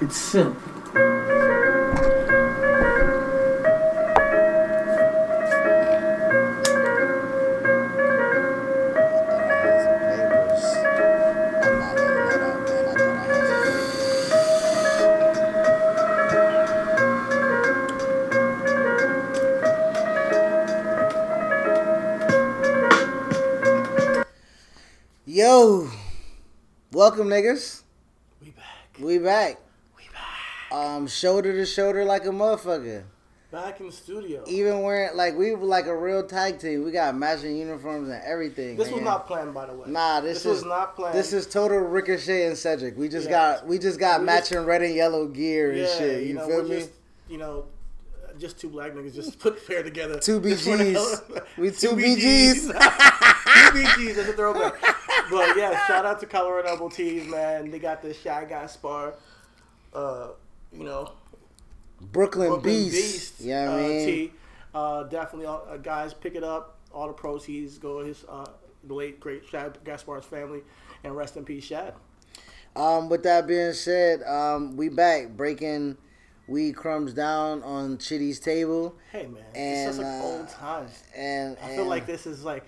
It's simple. Yo, welcome niggas. We back. We back. Um, shoulder to shoulder like a motherfucker. Back in the studio. Even wearing like we were like a real tag team. We got matching uniforms and everything. This was not planned, by the way. Nah, this, This is was not planned. This is total Ricochet and Cedric. We just Yeah. got we just got We matching red and yellow gear and yeah, shit. You, know, feel me? Just, you know, just two black niggas just put pair together. Two Just BGs. We two BGs. two BGs. That's a throwback. But yeah, shout out to Colorado Double T's, man. They got the Shy Guy Spar. Uh, you know, Brooklyn, Brooklyn Beast. Beast. Yeah, uh, mean. T. Uh, definitely, all, uh, guys, pick it up. All the proceeds go to his uh, the late great Shad Gaspard's family, and rest in peace, Shad. Um, with that being said, um, we back breaking weed crumbs down on Chidi's table, Hey man, And, it's just like uh, old times. and I feel like this is like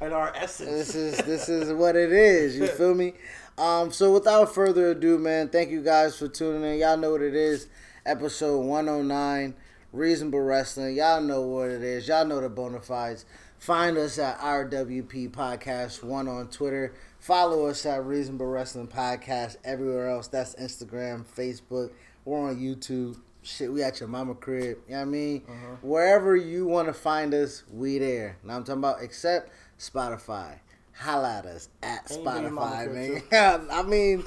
in our essence. this is this is what it is. You feel me? Um, so without further ado, man, thank you guys for tuning in. Y'all know what it is. Episode one oh nine, Reasonable Wrestling. Y'all know what it is. Y'all know the bona fides. Find us at RWP Podcast One on Twitter. Follow us at Reasonable Wrestling Podcast everywhere else. That's Instagram, Facebook. We're on YouTube. Shit, we at your mama crib. You know what I mean? Wherever you want to find us, we there. Now I'm talking about except Spotify. Holla at us at mama Spotify, man. I mean,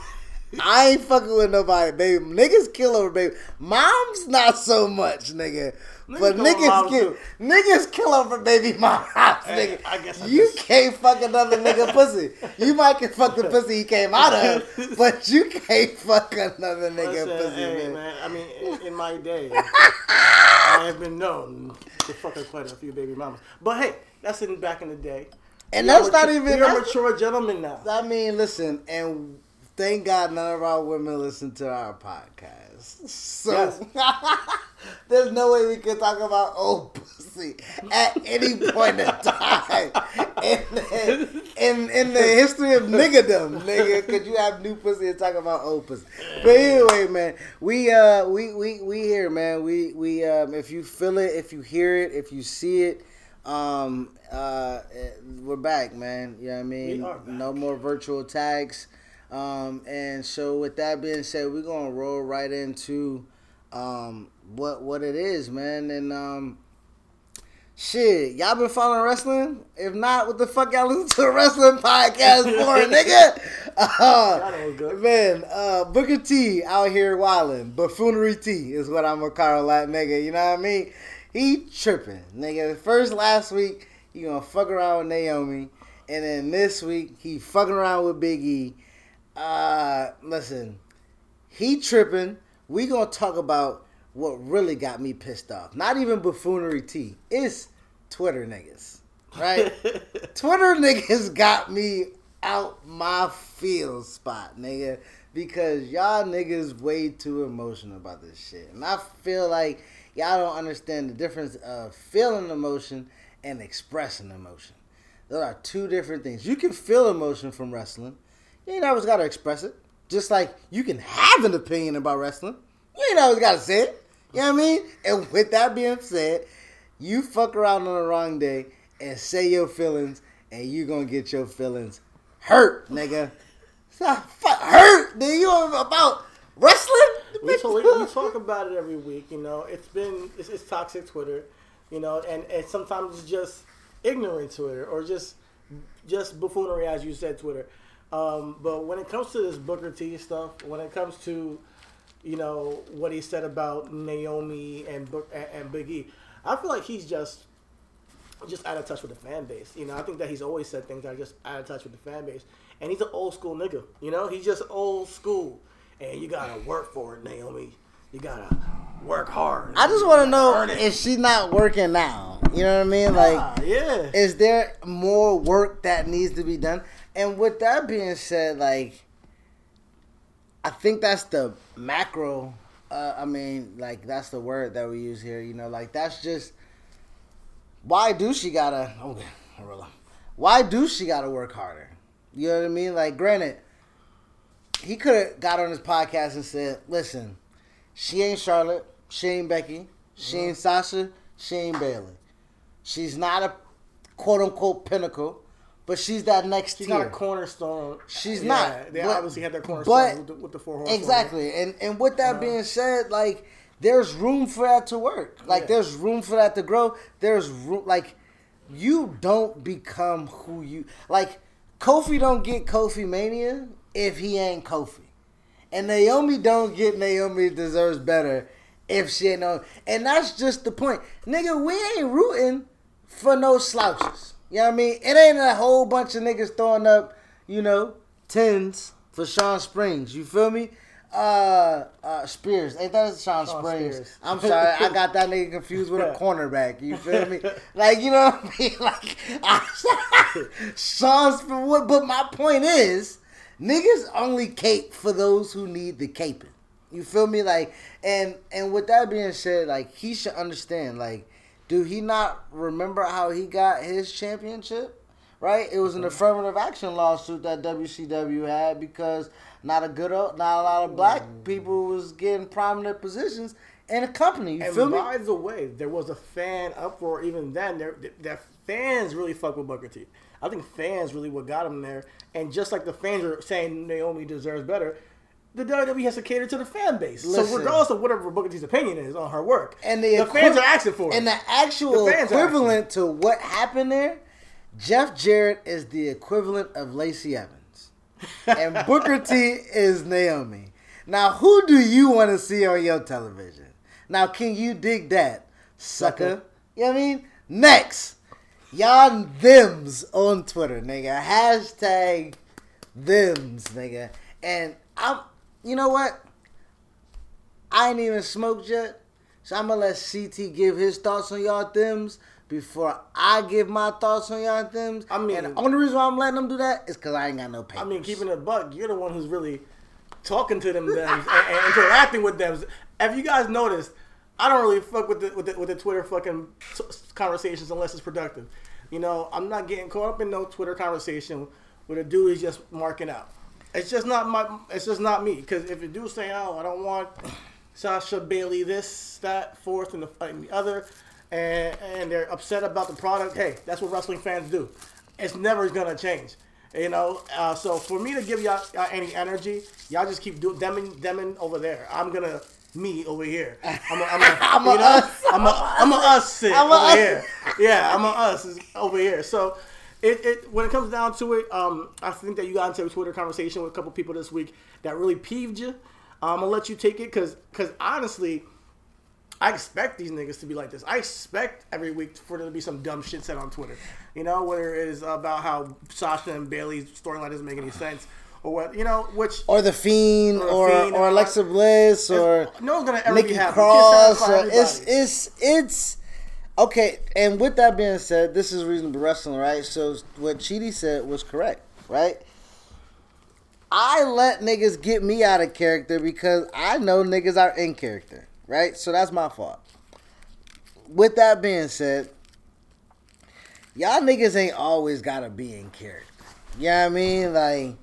I ain't fucking with nobody, baby. Niggas kill over baby. Moms not so much, nigga. Niggas but niggas kill niggas kill over baby moms, Hey, nigga. I guess I you just- can't fuck another nigga pussy. You might can fuck the pussy he came out of, but you can't fuck another nigga Listen, pussy, hey, man. man. I mean, in, in my day, I have been known to fucking quite a few baby mamas. But hey, that's in back in the day. And that's not even- are that's- mature gentlemen now. I mean, listen, and thank God none of our women listen to our podcast. So Yes. there's no way we can talk about old pussy at any point in time in the, in, in the history of niggerdom, nigga. Could you have new pussy and talk about old pussy? But anyway, man, we uh we we we here, man. We we um if you feel it, if you hear it, if you see it. Um, uh, eh, we're back, man. You know what I mean? We are back. No more virtual tags. Um, and so with that being said, we're gonna roll right into um what what it is, man. And um shit, y'all been following wrestling? If not, what the fuck y'all listen to a wrestling podcast for, nigga? Uh, man, uh Booker T out here wilding. Buffoonery T is what I'm gonna call that nigga, you know what I mean? He tripping, nigga. First last week, he gonna fuck around with Naomi. And then this week, he fucking around with Big E. Uh, listen, he tripping. We gonna talk about what really got me pissed off. Not even buffoonery T. It's Twitter niggas, right? Twitter niggas got me out my field spot, nigga, because y'all niggas way too emotional about this shit, and I feel like y'all don't understand the difference of feeling emotion and expressing emotion. Those are two different things. You can feel emotion from wrestling. You ain't always got to express it. Just like you can have an opinion about wrestling. You ain't always got to say it. You know what I mean? And with that being said, you fuck around on the wrong day and say your feelings, and you to get your feelings hurt, nigga. Fuck, hurt? Then you about wrestling? We, talk, we, we talk about it every week. You know, it's been it's, it's toxic Twitter. You know, and, and sometimes it's just ignorant Twitter or just just buffoonery, as you said, Twitter. Um, but when it comes to this Booker T stuff, when it comes to you know what he said about Naomi and Book and, and Big E, I feel like he's just just out of touch with the fan base. You know, I think that he's always said things that are just out of touch with the fan base. And he's an old school nigga. You know, he's just old school. And you gotta work for it, Naomi. You gotta work hard. I just want to know if she not working now. You know what I mean? Like, Ah, yeah. is there more work that needs to be done? And with that being said, like, I think that's the macro. Uh, I mean, like that's the word that we use here. You know, like that's just why do she gotta? Okay, why do she gotta work harder? You know what I mean? Like, granted, he could have got on his podcast and said, "Listen, she ain't Charlotte, she ain't Becky, she uh-huh. ain't Sasha, she ain't Bayley. She's not a quote unquote pinnacle." But she's that next She's tier. not a cornerstone. She's Yeah, not. They But- obviously had their cornerstone with, the, with the four. Exactly. And and with that know? being said, like there's room for that to work. Like Yeah. there's room for that to grow. There's room like you don't become who you like Kofi don't get Kofi Mania if he ain't Kofi. And Naomi don't get Naomi deserves better if she ain't no and that's just the point. Nigga, we ain't rooting for no slouches. You know what I mean? It ain't a whole bunch of niggas throwing up, you know, tens for Sean Springs. You feel me? Uh, uh, Spears. Ain't that Sean, Sean Springs? Spears. I'm sorry, I got that nigga confused with a cornerback. You feel me? Like, you know what I mean? Like, I, Sean But my point is, niggas only cape for those who need the caping. You feel me? Like, and and with that being said, like he should understand. Like, do he not remember how he got his championship? Right? It was an affirmative action lawsuit that WCW had because not a good, uh, not a lot of black mm. people was getting prominent positions in a company. You And feel me? by the way, there was a fan uproar even then. There, that fans really fuck with Booker T. I think fans really what got him there. And just like the fans are saying Naomi deserves better, the WWE has to cater to the fan base. so regardless of whatever Booker T's opinion is on her work, And the, the fans are asking for it. And the actual The equivalent to what happened there, Jeff Jarrett is the equivalent of Lacey Evans. and Booker T is Naomi. Now, who do you want to see on your television? Now, can you dig that, sucker? Sucker. You know what I mean? Next, y'all thems on Twitter, nigga. Hashtag thems, nigga. And I'm, you know what? I ain't even smoked yet. So I'm gonna let CT give his thoughts on y'all thems before I give my thoughts on y'all thems. I mean- and the only reason why I'm letting them do that is because I ain't got no papers. I mean, keeping it a buck, you're the one who's really talking to them, them and, and interacting with them. Have you guys noticed? I don't really fuck with the with the, with the Twitter fucking t- conversations unless it's productive. You know, I'm not getting caught up in no Twitter conversation where the dude is just marking out. It's just not my. It's just not me. Because if you do say, "Oh, I don't want Sasha Bayley this, that, fourth, and the, and the other," and and they're upset about the product, hey, that's what wrestling fans do. It's never gonna change. You know, uh, so for me to give y'all, y'all any energy, y'all just keep doing them and them and over there. I'm gonna me over here. I'm a, I'm a, I'm a you know, us. I'm a, I'm a us sit I'm a over us. here. Yeah, I'm a us is over here. So it, it when it comes down to it, um, I think that you got into a Twitter conversation with a couple people this week that really peeved you. I'm gonna let you take it because because honestly. I expect these niggas to be like this. I expect every week for there to be some dumb shit said on Twitter. You know, whether it is about how Sasha and Bayley's storyline doesn't make any sense, or what you know, which or the Fiend, Or or The Fiend, or- Alexa Bliss, or no one's gonna ever be Nikki happy. Cross. Or it's it's it's okay. And with that being said, this is reasonable wrestling, right? So what Chidi said was correct, right? I let niggas get me out of character because I know niggas are in character, right? So that's my fault. With that being said, y'all niggas ain't always gotta be in character. You know what I mean? Like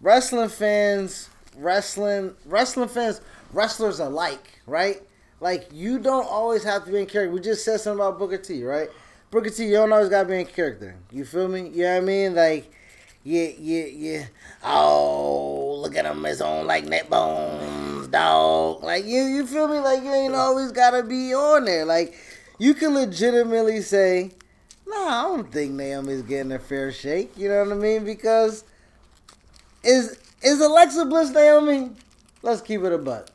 wrestling fans, wrestling wrestling fans, wrestlers alike, right? Like you don't always have to be in character. We just said something about Booker T, right? Booker T, you don't always gotta be in character. You feel me? You know what I mean? Like yeah, yeah, yeah. Oh, look at him, his own like neck bones, dog. Like you, you feel me? Like you ain't always gotta be on there. Like you can legitimately say, Nah, I don't think Naomi's getting a fair shake. You know what I mean? Because is is Alexa Bliss Naomi? Let's keep it a butt.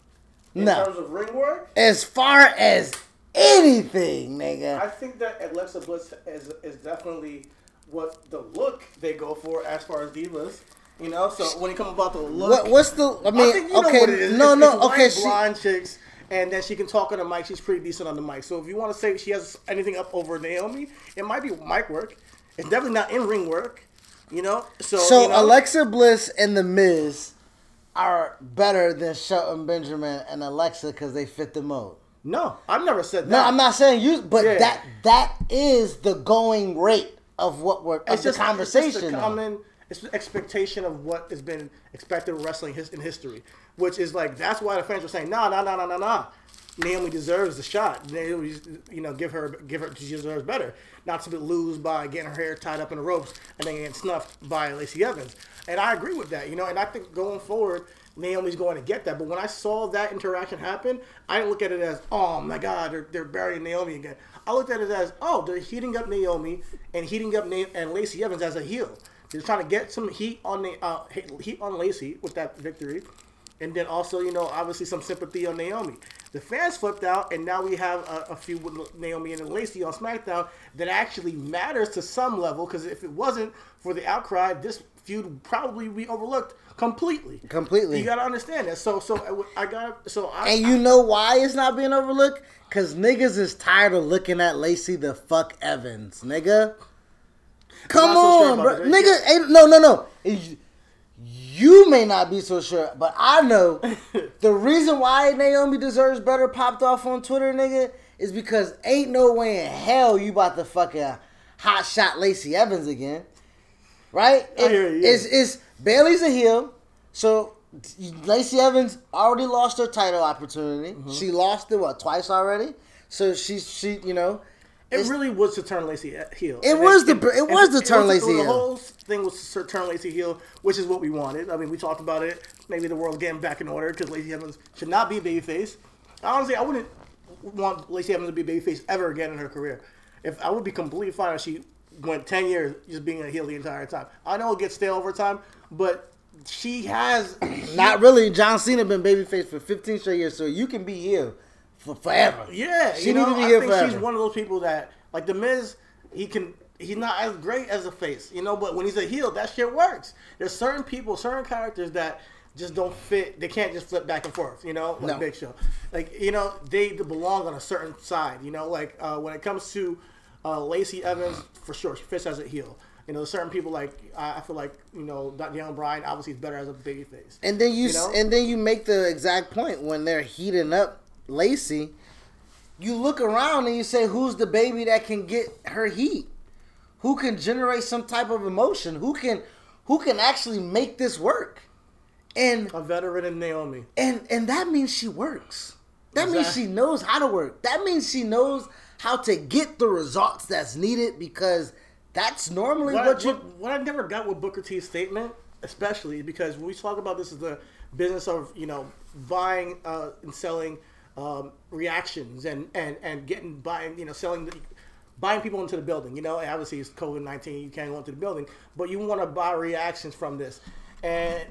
in No. terms of ring work, As far as anything, nigga. I think that Alexa Bliss is is definitely what the look they go for as far as divas. You know, so when you come about the look, What, what's the? I mean, think you know okay, what it is. no, It's- no, it's okay. She, blonde chicks, and then she can talk on the mic. She's pretty decent on the mic. So if you want to say she has anything up over Naomi, it might be mic work. It's definitely not in ring work. You know, so so you know, Alexa Bliss and the Miz are better than Shelton Benjamin and Alexa because they fit the mode. No, I've never said that. No, I'm not saying you, but Yeah. that that is the going rate of what we're of it's the just conversation. It's just common it's the expectation of what has been expected of wrestling in history, which is like that's why the fans were saying, nah, nah, nah, nah, nah, nah. Naomi deserves the shot. Naomi, you know, give her, give her, she deserves better. Not to lose by getting her hair tied up in the ropes and then getting snuffed by Lacey Evans. And I agree with that, you know. And I think going forward, Naomi's going to get that. But when I saw that interaction happen, I didn't look at it as, oh my God, they're, they're burying Naomi again. I looked at it as, oh, they're heating up Naomi and heating up Na- and Lacey Evans as a heel. They're trying to get some heat on the uh, heat on Lacey with that victory, and then also, you know, obviously some sympathy on Naomi. The fans flipped out, and now we have a, a feud with Naomi and Lacey on SmackDown that actually matters to some level. Because if it wasn't for the outcry, this feud would probably be overlooked completely. Completely. You gotta understand that. So, so uh, I got so I. and you know why it's not being overlooked? Cause niggas is tired of looking at Lacey the fuck Evans, nigga. Come not so on, bro. Nigga, ain't, no, no, no. You- may not be so sure, but I know the reason why Naomi deserves better popped off on Twitter, nigga, is because ain't no way in hell you about to fucking hot shot Lacey Evans again. Right? I hear you. It's, it's Bayley's a heel, so Lacey Evans already lost her title opportunity. Mm-hmm. She lost it what twice already. So she's she you know It it's- really was to turn Lacey heel. It And was the- it was to turn Lacey heel. The whole thing was to turn Lacey heel, which is what we wanted. I mean, we talked about it. Maybe the world's getting back in order because Lacey Evans should not be babyface. Honestly, I wouldn't want Lacey Evans to be babyface ever again in her career. If I would be completely fine if she went ten years just being a heel the entire time. I know it gets stale over time, but she has not really. John Cena been babyface for 15 straight years, so you can be here for forever. Yeah, she you know, to be I here think forever. she's one of those people that, like the Miz, he can. He's not as great as a face, you know. But when he's a heel, that shit works. There's certain people, certain characters that just don't fit. They can't just flip back and forth, you know, like No. Big Show. Like you know, they belong on a certain side. You know, like uh, when it comes to uh, Lacey Evans, for sure, she fits as a heel. You know, certain people like I I feel like you know Daniel Bryan obviously is better as a babyface. And then you, You know? and then you make the exact point when they're heating up Lacey. You look around and you say, "Who's the baby that can get her heat? Who can generate some type of emotion? Who can, who can actually make this work?" And A veteran in Naomi. and and that means she works. That means she knows how to work. That means she knows how to get the results that's needed because that's normally what, what, I, you. what, what I never got with Booker T's statement, especially because when we talk about this as the business of you know buying uh, and selling um, reactions and, and and getting buying you know selling the, buying people into the building. You know, obviously it's COVID nineteen, you can't go into the building, but you want to buy reactions from this, and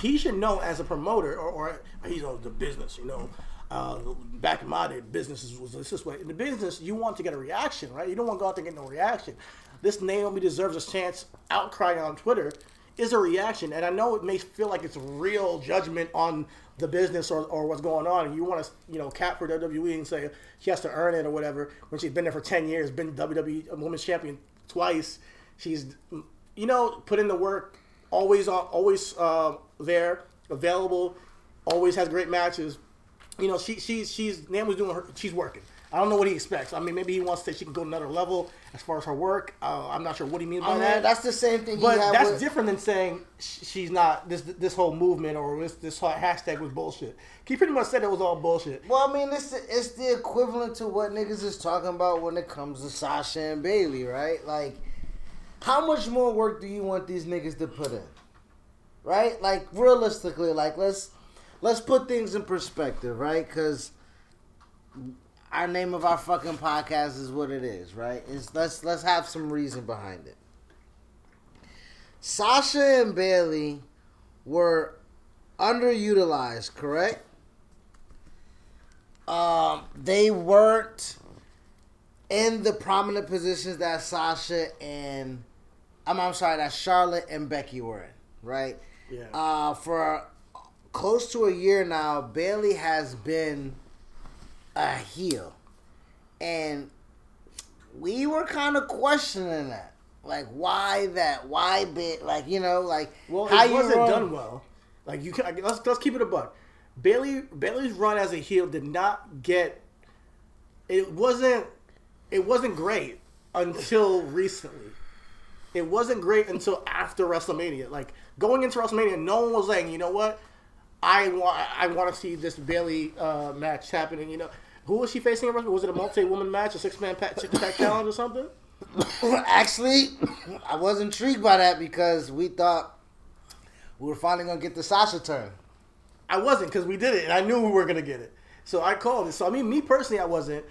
he should know as a promoter or, or he's on the business. You know, uh, back in my day, businesses was this way. In the business, you want to get a reaction, right? You don't want to go out there and get no reaction. This Naomi deserves a chance. Outcry on Twitter is a reaction, and I know it may feel like it's real judgment on the business or, or what's going on, and you want to you know cap for WWE and say she has to earn it or whatever when she's been there for ten years, been WWE Women's Champion twice. She's you know put in the work, always on, always uh, there, available, always has great matches. You know she she's she's Naomi's doing her she's working. I don't know what he expects. I mean, maybe he wants to say she can go another level as far as her work. Uh, I'm not sure what he means by I mean, that. that's the same thing. But that's with- different than saying she's not this this whole movement or this this whole hashtag was bullshit. He pretty much said it was all bullshit. Well, I mean, it's the, it's the equivalent to what niggas is talking about when it comes to Sasha and Bayley, right? Like, how much more work do you want these niggas to put in? Right? Like, realistically, like let's let's put things in perspective, right? Because our name of our fucking podcast is what it is, right? It's let's let's have some reason behind it. Sasha and Bayley were underutilized, correct? Um, they weren't in the prominent positions that Sasha and I'm, I'm sorry, that Charlotte and Becky were in, right? Yeah. Uh, for close to a year now, Bayley has been a heel, and we were kind of questioning that, like why that, why bit, like you know, like Well, how it wasn't run- done well. Like you can let's let's keep it a buck. Bayley Bayley's run as a heel did not get. It wasn't. It wasn't great until recently. It wasn't great until after WrestleMania. Like going into WrestleMania, no one was saying, you know what, I want I want to see this Bayley uh, match happening. You know, who was she facing? Was it a multi-woman match, a six-man tag challenge, or something? Actually, I was intrigued by that because we thought we were finally gonna get the Sasha turn. I wasn't because we did it, and I knew we were gonna get it. So I called it. So I mean, me personally, I wasn't.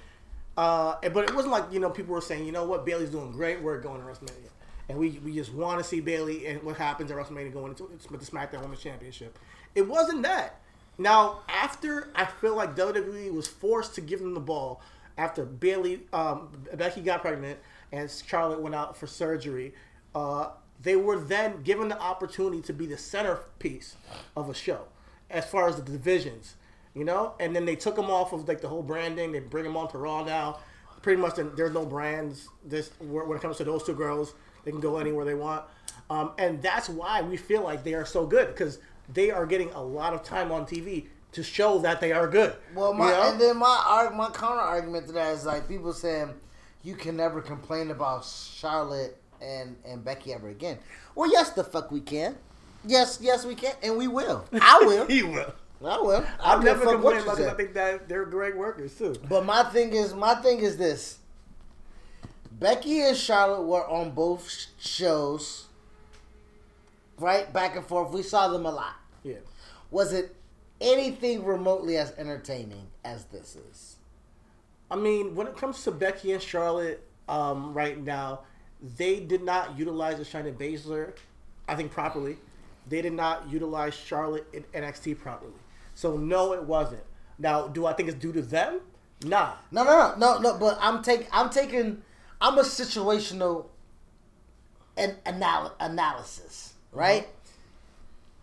Uh, but it wasn't like you know people were saying, you know what, Bayley's doing great work going to WrestleMania, and we we just want to see Bayley and what happens at WrestleMania going into the SmackDown Women's Championship. It wasn't that. Now after I feel like WWE was forced to give them the ball after Bayley, um, Becky got pregnant and Charlotte went out for surgery. Uh, they were then given the opportunity to be the centerpiece of a show as far as the divisions, you know. And then they took them off of like the whole branding. They bring them on to Raw now. Pretty much, there's no brands. This when it comes to those two girls, they can go anywhere they want, um, and that's why we feel like they are so good because they are getting a lot of time on TV to show that they are good. Well, my you know? and then my my counter argument to that is like people saying you can never complain about Charlotte and and Becky ever again. Well, yes, the fuck we can. Yes, yes, we can, and we will. I will. he will. I will. I've I'll never complained about say. I think that they're great workers too. But my thing is, my thing is this: Becky and Charlotte were on both shows, right, back and forth. We saw them a lot. Yeah. Was it anything remotely as entertaining as this is? I mean, when it comes to Becky and Charlotte, um, right now, they did not utilize the Shayna Baszler, I think properly. They did not utilize Charlotte in NXT properly. So no, it wasn't. Now, do I think it's due to them? Nah. No, no, no, no, no. But I'm taking, I'm taking, I'm a situational, an anal- analysis, Uh-huh. right?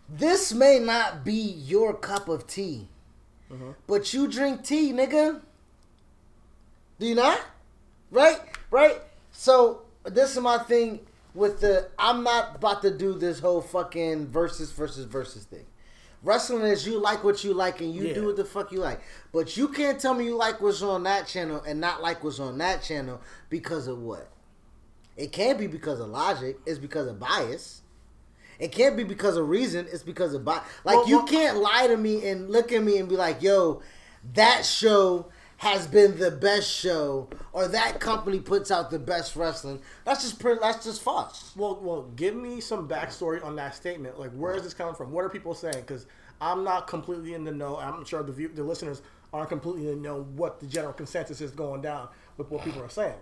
This may not be your cup of tea, uh-huh. but you drink tea, nigga. Do you not? Right, right. So this is my thing with the. I'm not about to do this whole fucking versus versus versus thing. Wrestling is you like what you like and you Yeah. do what the fuck you like. But you can't tell me you like what's on that channel and not like what's on that channel because of what? It can't be because of logic. It's because of bias. It can't be because of reason. It's because of bias. Like Well, you well- can't lie to me and look at me and be like, "Yo, that show has been the best show," or "That company puts out the best wrestling." That's just pretty. That's just false. Well, well, give me some backstory on that statement. Like, where is this coming from? What are people saying? Because I'm not completely in the know. I'm sure the view, the listeners aren't completely in the know what the general consensus is going down with what people are saying.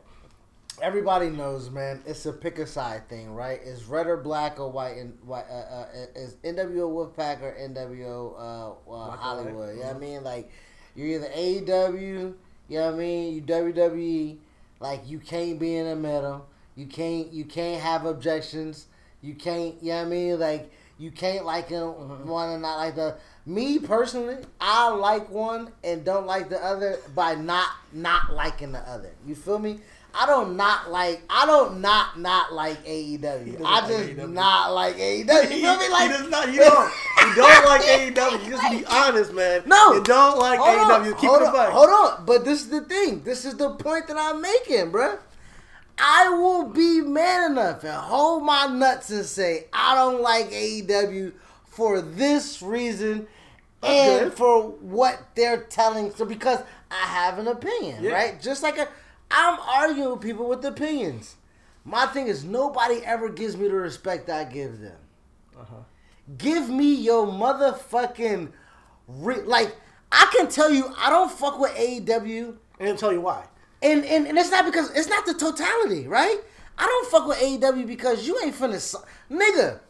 Everybody knows, man. It's a pick a side thing, right? Is red or black or white and white. Uh, uh, is NWO Wolfpack or NWO uh, uh, Hollywood? You know what I mean? Like you're either AEW, you know what I mean? You WWE. Like you can't be in the middle. You can't. You can't have objections. You can't. You know what I mean? Like you can't like them one and not like the. Me personally, I like one and don't like the other by not not liking the other. You feel me? I don't not like. I don't not not like AEW. I like just AEW. not like AEW. You feel me? Like he does not. You don't. You don't like AEW. You Just be honest, man. No. you don't like Hold on, AEW. Keep hold it on, hold on. But this is the thing. This is the point that I'm making, bruh. I will be man enough and hold my nuts and say I don't like AEW for this reason That's and good. for what they're telling. So because I have an opinion, Yeah. right? Just like a, I'm arguing with people with opinions. My thing is nobody ever gives me the respect I give them. Uh-huh. Give me your motherfucking re- like. I can tell you, I don't fuck with AEW, And I'll tell you why. and, and and it's not because it's not the totality, right? I don't fuck with AEW because you ain't finna, s- nigga.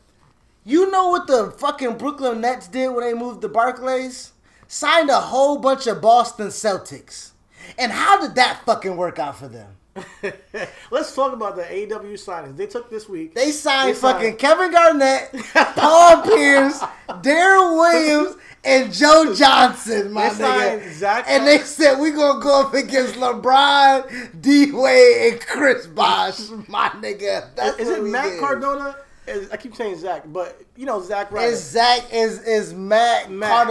You know what the fucking Brooklyn Nets did when they moved to Barclays? Signed a whole bunch of Boston Celtics, and how did that fucking work out for them? Let's talk about the AW signings. They took this week. They signed They signed- fucking Kevin Garnett, Paul Pierce, Deron Williams, and Joe Johnson, my They nigga. Zack- and they said we're gonna go up against LeBron, D Wade, and Chris Bosh, my nigga. That's is it Matt did. Cardona I keep saying Zack, but you know Zack Ryder. Is Zach is is Matt, Matt.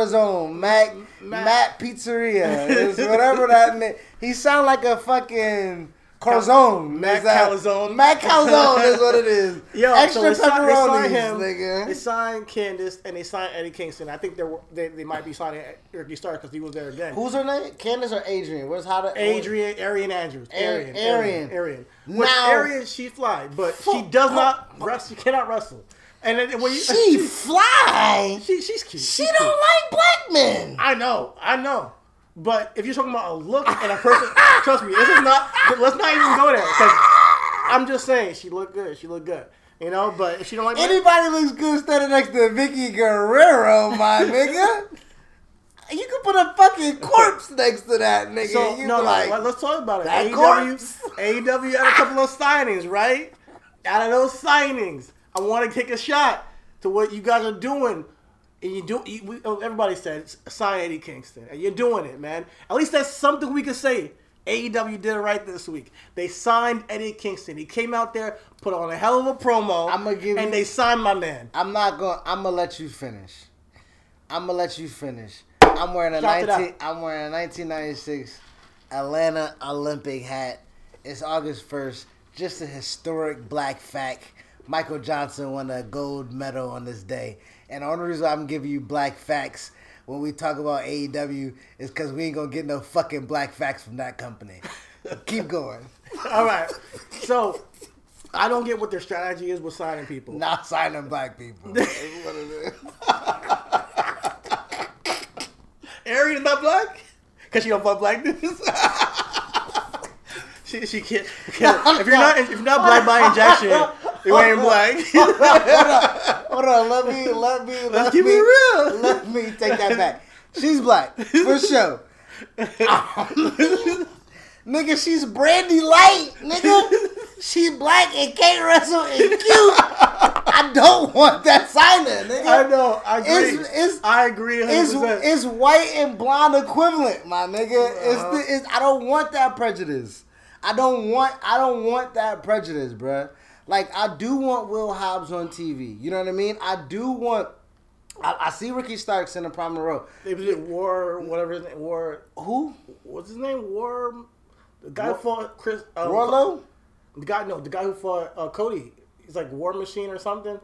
Matt, Matt. Matt Pizzeria, is whatever that name. He sound like a fucking Calzone. Matt Calzone. Matt Calzone is what it is. Yo, Extra so they signed, they signed him. They nigga. signed Candace and they signed Eddie Kingston. I think they're, they they might be signing Ricky Stark because he was there again. Who's her name? Candace or Adrian? Where's how to Adrian, Arian Andrews. Arian. Arian. Arian. Arian. Now- Arian, she fly, but she does not wrestle. She cannot wrestle. And then when you, She fly. she, she's cute. She She's don't cute. like black men. I know, I know. But if you're talking about a look and a person, trust me, this is not. Let's not even go there. 'cause I'm just saying, she looked good. She looked good. You know, but if she don't like, Anybody looks good standing next to Vickie Guerrero, my nigga. You could put a fucking corpse next to that nigga. so you no, like, let- let's talk about it. that AEW, corpse. AEW had a couple of signings, right? Out of those signings, I want to take a shot to what you guys are doing. And you do. You, we, oh, everybody said sign Eddie Kingston, and you're doing it, man. At least that's something we can say. AEW did it right this week. They signed Eddie Kingston. He came out there, put on a hell of a promo, I'ma give and you- they signed my man. I'm not going. I'm gonna let you finish. I'm gonna let you finish. I'm wearing a Shout 19. I'm wearing a 1996 Atlanta Olympic hat. It's August 1st. Just a historic black fact. Michael Johnson won a gold medal on this day, and the only reason I'm giving you black facts when we talk about AEW is because we ain't gonna get no fucking black facts from that company. Keep going. All right. So I don't get what their strategy is with signing people. Not signing black people. That's what it is. Arian not black? Cause she don't fuck black dudes. she she can't. can't- if you're not if you're not black by injection, you ain't black. Hold on, hold on. let me, let me, let me, it real. Let me take that back. She's black for sure. nigga, she's Brandy Light, nigga. She's black and can't wrestle and cute. I don't want that signing, nigga. I know. I agree. It's, it's, I agree. 100%. it's, it's white and blonde equivalent, my nigga. It's, Uh-huh. it's I don't want that prejudice. I don't want I don't want that prejudice, bruh. Like I do want Will Hobbs on TV. You know what I mean? I do want. I, I see Ricky Starks in the prominent role. It was it War, whatever his name, War. Who? What's his name? War. The guy who fought Chris. Uh, Warlow? The guy, no, the guy who fought uh, Cody. He's like War Machine or something.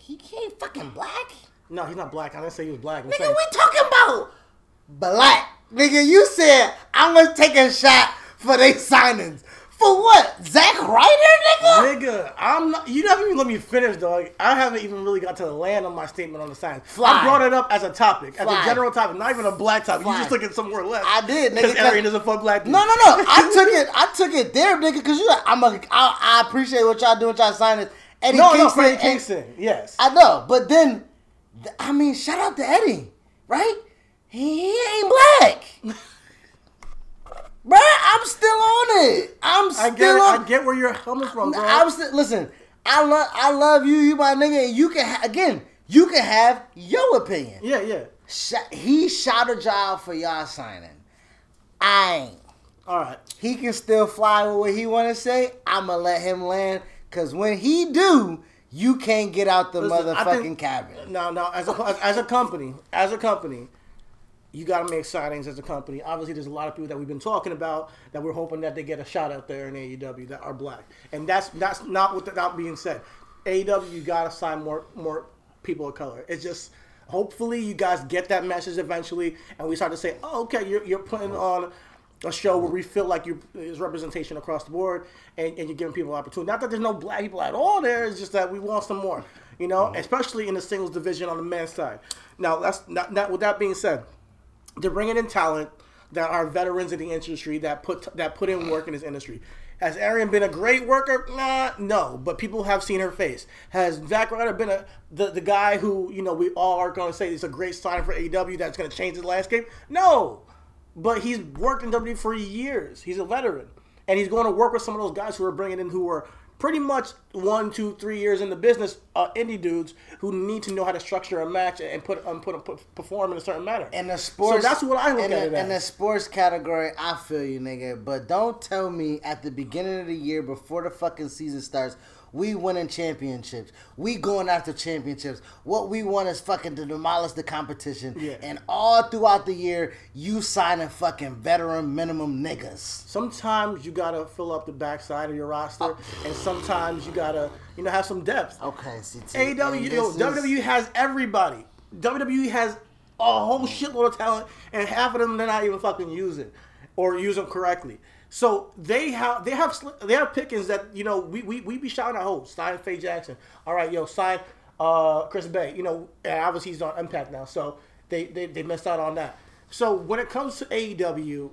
He can't fucking black. No, he's not black. I didn't say he was black. I'm Nigga, saying, we talking about black. Nigga, you said I'm gonna take a shot for they signings. For what? Zack Ryder, nigga? Nigga, I'm not. You haven't even let me finish, dog. I haven't even really got to the land on my statement on the sign. Fly. I brought it up as a topic, as a general topic, not even a black topic. Fly. You just took it somewhere left. I did, nigga, Because 'cause- Arian doesn't fuck black dudes. No, no, no. I took it. I took it there, nigga. Cause you, like, I'm a. I, I appreciate what y'all doing. Y'all signing Eddie no, no, Kingston. Freddie and- Kingston. Yes. I know, but then, I mean, shout out to Eddie, right? He, he ain't black, bruh. I'm still on it. I'm I still get, it. on. I get where you're coming from, bro. I'm still listen. I love, I love you, you my nigga. And you can ha- again, you can have your opinion. yeah, yeah. Sh- he shot a job for y'all signing. I ain't. All right. He can still fly with what he want to say. I'ma let him land, cause when he do, you can't get out the Listen, motherfucking think- cabin. Now, now, as a as, as a company, as a company, you got to make signings as a company. Obviously, there's a lot of people that we've been talking about that we're hoping that they get a shot out there in AEW that are black, and that's that's not what that being said. AEW, you got to sign more more people of color. It's just hopefully you guys get that message eventually, and we start to say, oh, okay, you're you're putting on. A show where we feel like you is representation across the board, and, and you're giving people opportunity. Not that there's no black people at all there. It's just that we want some more, you know, mm-hmm. especially in the singles division on the men's side. Now, that's not, not with that being said, they're bringing in talent that are veterans in the industry that put that put in work in this industry. Has Arian been a great worker? Nah, no. But people have seen her face. Has Zack Ryder been a the, the guy who you know we all are going to say is a great sign for AEW that's going to change the landscape? No. But he's worked in WWE for years. He's a veteran, and he's going to work with some of those guys who are bringing in who are pretty much one, two, three years in the business, uh, indie dudes who need to know how to structure a match and put um, put, put perform in a certain manner. In the sports, So that's what I look in at the, In the sports category, I feel you, nigga. But don't tell me at the beginning of the year, before the fucking season starts, We winning championships. We going after championships. What we want is fucking to demolish the competition. Yeah. And all throughout the year, you signing fucking veteran minimum niggas. Sometimes you gotta fill up the backside of your roster, Oh. and sometimes you gotta, you know, have some depth. Okay. AEW, you know, is- WWE has everybody. WWE has a whole shitload of talent, and half of them they're not even fucking using, or use them correctly. So they have they have they have pickings that you know we we, we be shouting at hoes. Sign Faye Jackson. All right, yo, sign uh, Chris Bey. You know, and obviously he's on Impact now, so they, they they missed out on that. So when it comes to AEW,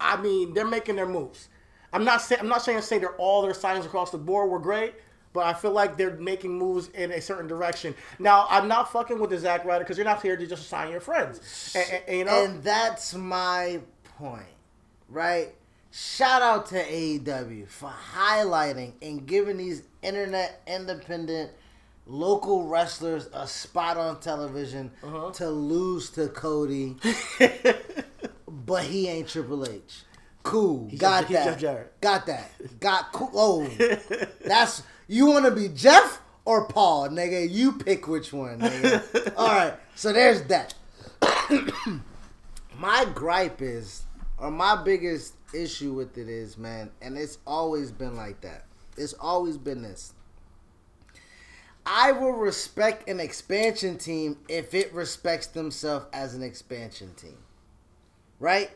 I mean, they're making their moves. I'm not saying I'm not saying say they're all their signings across the board were great, but I feel like they're making moves in a certain direction. Now, I'm not fucking with the Zack Ryder because you're not here to just sign your friends, and- and, you know. And that's my point, right? Shout out to AEW for highlighting and giving these internet independent local wrestlers a spot on television Uh-huh. to lose to Cody, but he ain't Triple H. Cool, got Jeff- that. Jeff Got that. Got cool. Oh, that's you want to be Jeff or Paul, nigga? You pick which one, nigga. All right, so there's that. my gripe is, or my biggest issue with it is, man, and it's always been like that. It's always been this. I will respect an expansion team if it respects themselves as an expansion team. Right?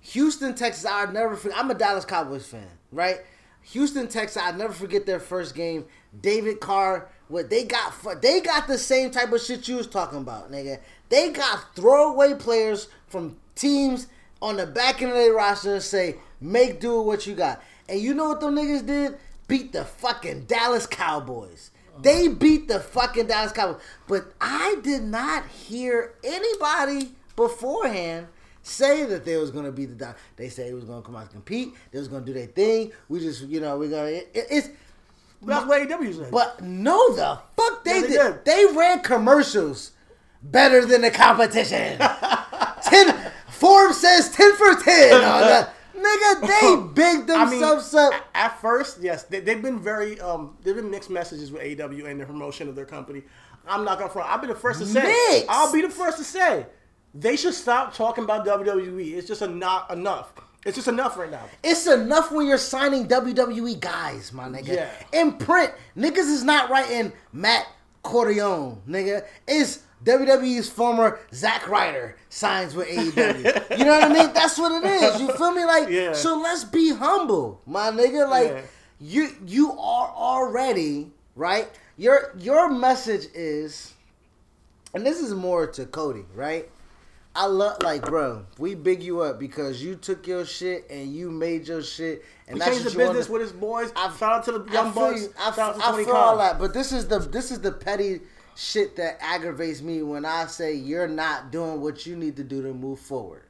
Houston, Texas, I'll never forget. I'm a Dallas Cowboys fan, right? Houston, Texas, I'll never forget their first game. David Carr, what they got for they got the same type of shit you was talking about, nigga. They got throwaway players from teams on the back end of their roster and say, make do with what you got. And you know what them niggas did? Beat the fucking Dallas Cowboys. They beat the fucking Dallas Cowboys. But I did not hear anybody beforehand say that they was gonna beat the Dallas. They said it was gonna come out and compete. They was gonna do their thing. We just, you know, we're gonna. It, it's that's what AEW said. but no, the fuck they, Yeah, they did. did. They ran commercials better than the competition. ten Forbes says ten for ten. on that. Nigga, they bigged I mean, themselves up. at first, yes, they, they've been very, um, they've been mixed messages with AEW and the promotion of their company. I'm not gonna front. I'll be the first to say. Mixed? I'll be the first to say they should stop talking about WWE. It's just a not enough. It's just enough right now. It's enough when you're signing WWE guys, my nigga. Yeah. In print, niggas is not writing Matt Corleone, nigga. It's WWE's former Zack Ryder signs with AEW. you know what I mean? That's what it is. You feel me? Like, Yeah. so let's be humble, my nigga. Like, Yeah. you you are already right. Your your message is, and this is more to Cody, right? I love like, bro, we big you up because you took your shit and you made your shit, and He that's changed the business wanna- with his boys. I- Shout out to the young I bucks. you. I, Shout out to I feel all that, but this is the this is the petty shit that aggravates me when I say you're not doing what you need to do to move forward.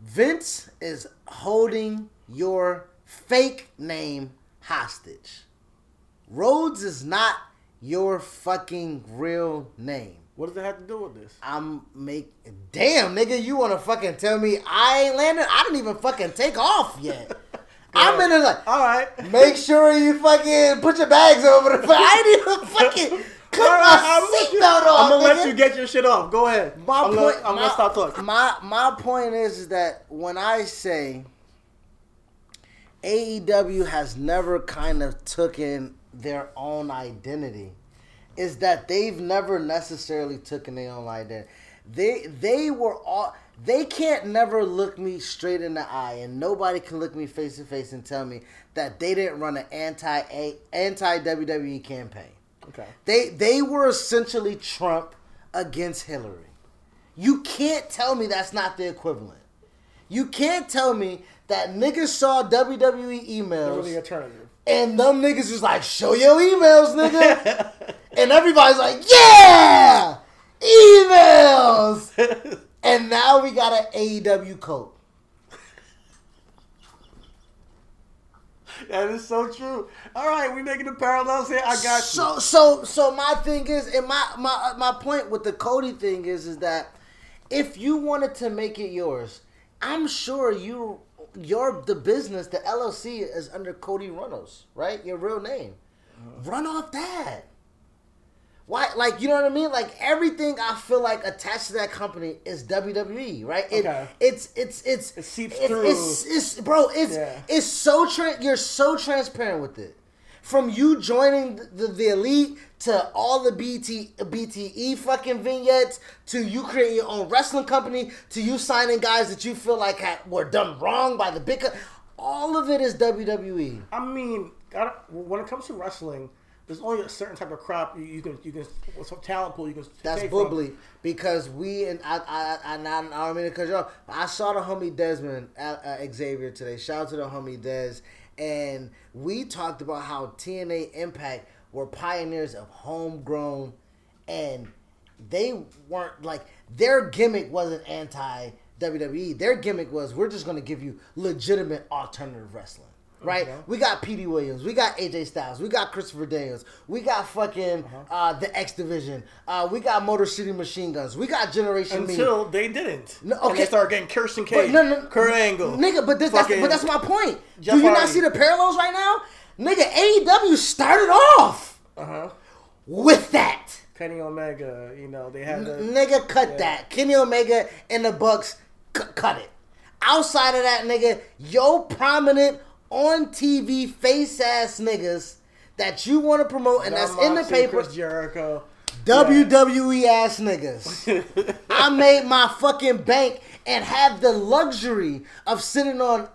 Vince is holding your fake name hostage. Rhodes is not your fucking real name. What does that have to do with this? I'm make damn nigga, you wanna fucking tell me I ain't landed? I didn't even fucking take off yet. I'm in it like All right. Make sure you fucking put your bags over the. I didn't even fucking cut I'm my seatbelt off. I'm gonna let nigga. you get your shit off. Go ahead. My I'm, point. gonna, I'm my, gonna stop talking. My my point is, is that when I say AEW has never kind of taken their own identity, is that they've never necessarily taken their own identity. They they were all they can't never look me straight in the eye, and nobody can look me face to face and tell me that they didn't run an anti anti WWE campaign. Okay. They they were essentially Trump against Hillary. You can't tell me that's not the equivalent. You can't tell me that niggas saw WWE They were the emails alternative. and them niggas was like, show your emails, nigga. and everybody's like, yeah, emails. and now we got an AEW coat. That is so true. All right, we making the parallels here. I got you. So so so my thing is, and my my my point with the Cody thing is, is that if you wanted to make it yours, I'm sure you your the business, the LLC is under Cody Runnels, right? Your real name. Uh-huh. Run off that. Why? Like you know what I mean? Like everything I feel like attached to that company is WWE, right? It, Okay. It's it's it's It seeps it's, through. It's, it's bro. It's Yeah. it's so tra- you're so transparent with it. From you joining the, the elite to all the BT BTE fucking vignettes to you creating your own wrestling company to you signing guys that you feel like had, were done wrong by the big, all of it is. WWE. I mean, I when it comes to wrestling, there's only a certain type of crop you, you can you can with some talent pool you can. That's bubbly because we and I I I, I, I don't mean to cut you off. I saw the homie Desmond uh, uh, Xavier today. Shout out to the homie Des, and we talked about how TNA Impact were pioneers of homegrown, and they weren't like their gimmick wasn't anti WWE. Their gimmick was we're just gonna give you legitimate alternative wrestling. Right, Okay. we got Petey Williams, we got AJ Styles, we got Christopher Daniels, we got fucking Uh-huh. uh, the X Division, uh, we got Motor City Machine Guns, we got Generation Me. Until they didn't. No, And okay. they started getting Kirsten Cage, no, no, Kurt Angle, nigga. But this, that's but that's my point. Jeff Do you not see the parallels right now, nigga? AEW started off Uh huh. with that. Kenny Omega. You know they had the. Nigga, cut Yeah. that. Kenny Omega and the Bucks, c- cut it. Outside of that, nigga, yo prominent on TV face ass niggas that you want to promote, and that's in the paper. Chris Jericho. WWE ass niggas. I made my fucking bank and have the luxury of sitting on.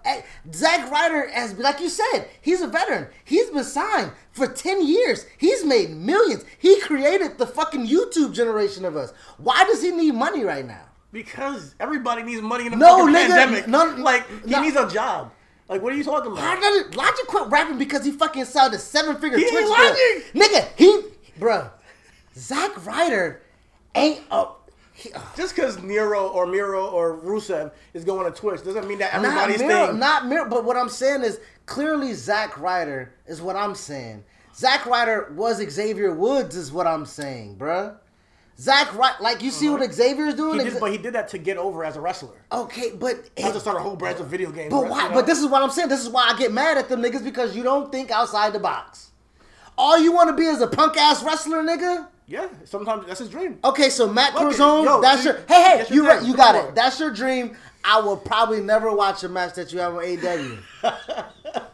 Zack Ryder, as like you said, he's a veteran. He's been signed for ten years. He's made millions. He created the fucking YouTube generation of us. Why does he need money right now? Because everybody needs money in the No, fucking nigga, pandemic. none- like he no. needs a job. Like what are you talking Why about? does Logic quit rapping because he fucking sold a seven figure Twitch deal? Logic. Nigga, he, bruh, Zack Ryder ain't up. He, uh, Just because Nero or Miro or Rusev is going to Twitch doesn't mean that Not everybody's Miro, thing. not Miro, but what I'm saying is clearly Zack Ryder is what I'm saying. Zack Ryder was Xavier Woods is what I'm saying, bruh. Zack Ryder, like you see what Xavier's doing. Uh-huh. he did, but he did that to get over as a wrestler. okay, but Not to start a whole branch of video games. But why? But this is what I'm saying. This is why I get mad at them niggas because you don't think outside the box. All you want to be is a punk ass wrestler, nigga. yeah, sometimes that's his dream. Okay, so Matt yo, that's your. Hey, hey, you right, you got Go it. That's your dream. I will probably never watch a match that you have on AW.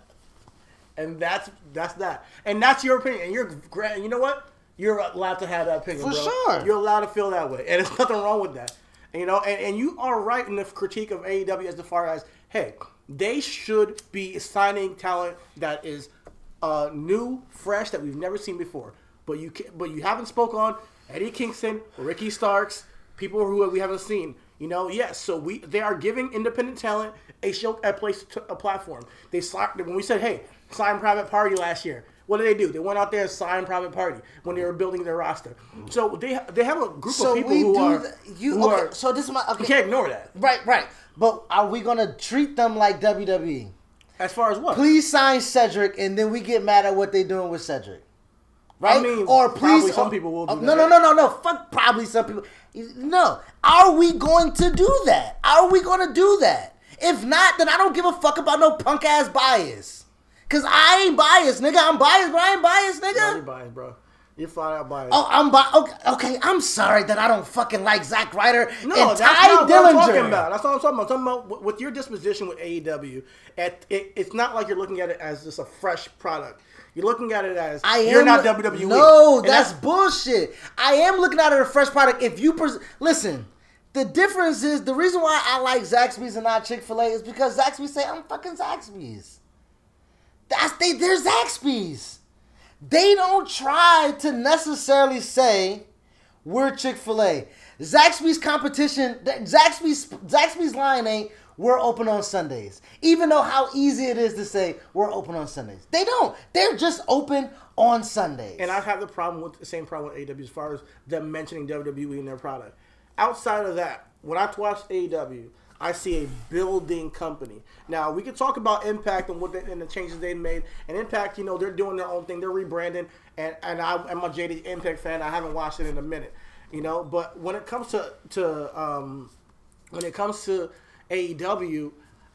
And that's that's that. And that's your opinion. And you're you know what? You're allowed to have that opinion. For bro. sure. You're allowed to feel that way. And there's nothing wrong with that. And, you know, and, and you are right in the critique of AEW as far as, hey, they should be signing talent that is uh, new, fresh, that we've never seen before. But you ca- but you haven't spoke on Eddie Kingston, Ricky Starks, people who we haven't seen. You know, yes. So we they are giving independent talent a show, a place, to, a platform. They when we said, hey, sign Private Party last year. What did they do? They went out there and signed Private Party when they were building their roster. So they they have a group so of people we who do. are the, you who okay? are- so this is my okay. you can't ignore that. Right, right. But are we gonna treat them like WWE? As far as what? Please sign Cedric, and then we get mad at what they're doing with Cedric. Right? mean, or probably please, some oh, people will do oh, that, No, no, no, no, no. Fuck. Probably some people. No. Are we going to do that? Are we going to do that? If not, then I don't give a fuck about no punk ass bias. Cause I ain't biased, nigga. I'm biased, but I ain't biased, No, nigga. you're biased, bro. You're flat out biased. Oh, I'm bi- okay, okay. I'm sorry that I don't fucking like Zack Ryder No, and that's Ty not Dillinger. what I'm talking about. That's what I'm talking about. I'm talking about with- your disposition with AEW. At, it, it's not like you're looking at it as just a fresh product. You're looking at it as I am. you're not WWE. No, And that's, bullshit. I am looking at it as a fresh product. If you pres- listen, the difference is the reason why I like Zaxby's and not Chick Fil A is because Zaxby's say I'm fucking Zaxby's. That's they. They're Zaxby's. They don't try to necessarily say we're Chick Fil A. Zaxby's competition. Zaxby's Zaxby's line ain't. We're open on Sundays. Even though how easy it is to say we're open on Sundays. They don't. They're just open on Sundays. And I have the problem with the same problem with AW as far as them mentioning WWE in their product. Outside of that, when I watch AEW, I see a building company. Now we can talk about Impact and what they, and the changes they made. And Impact, you know, they're doing their own thing. They're rebranding, and and I, I'm a JD Impact fan. I haven't watched it in a minute, you know. But when it comes to to um, when it comes to AEW,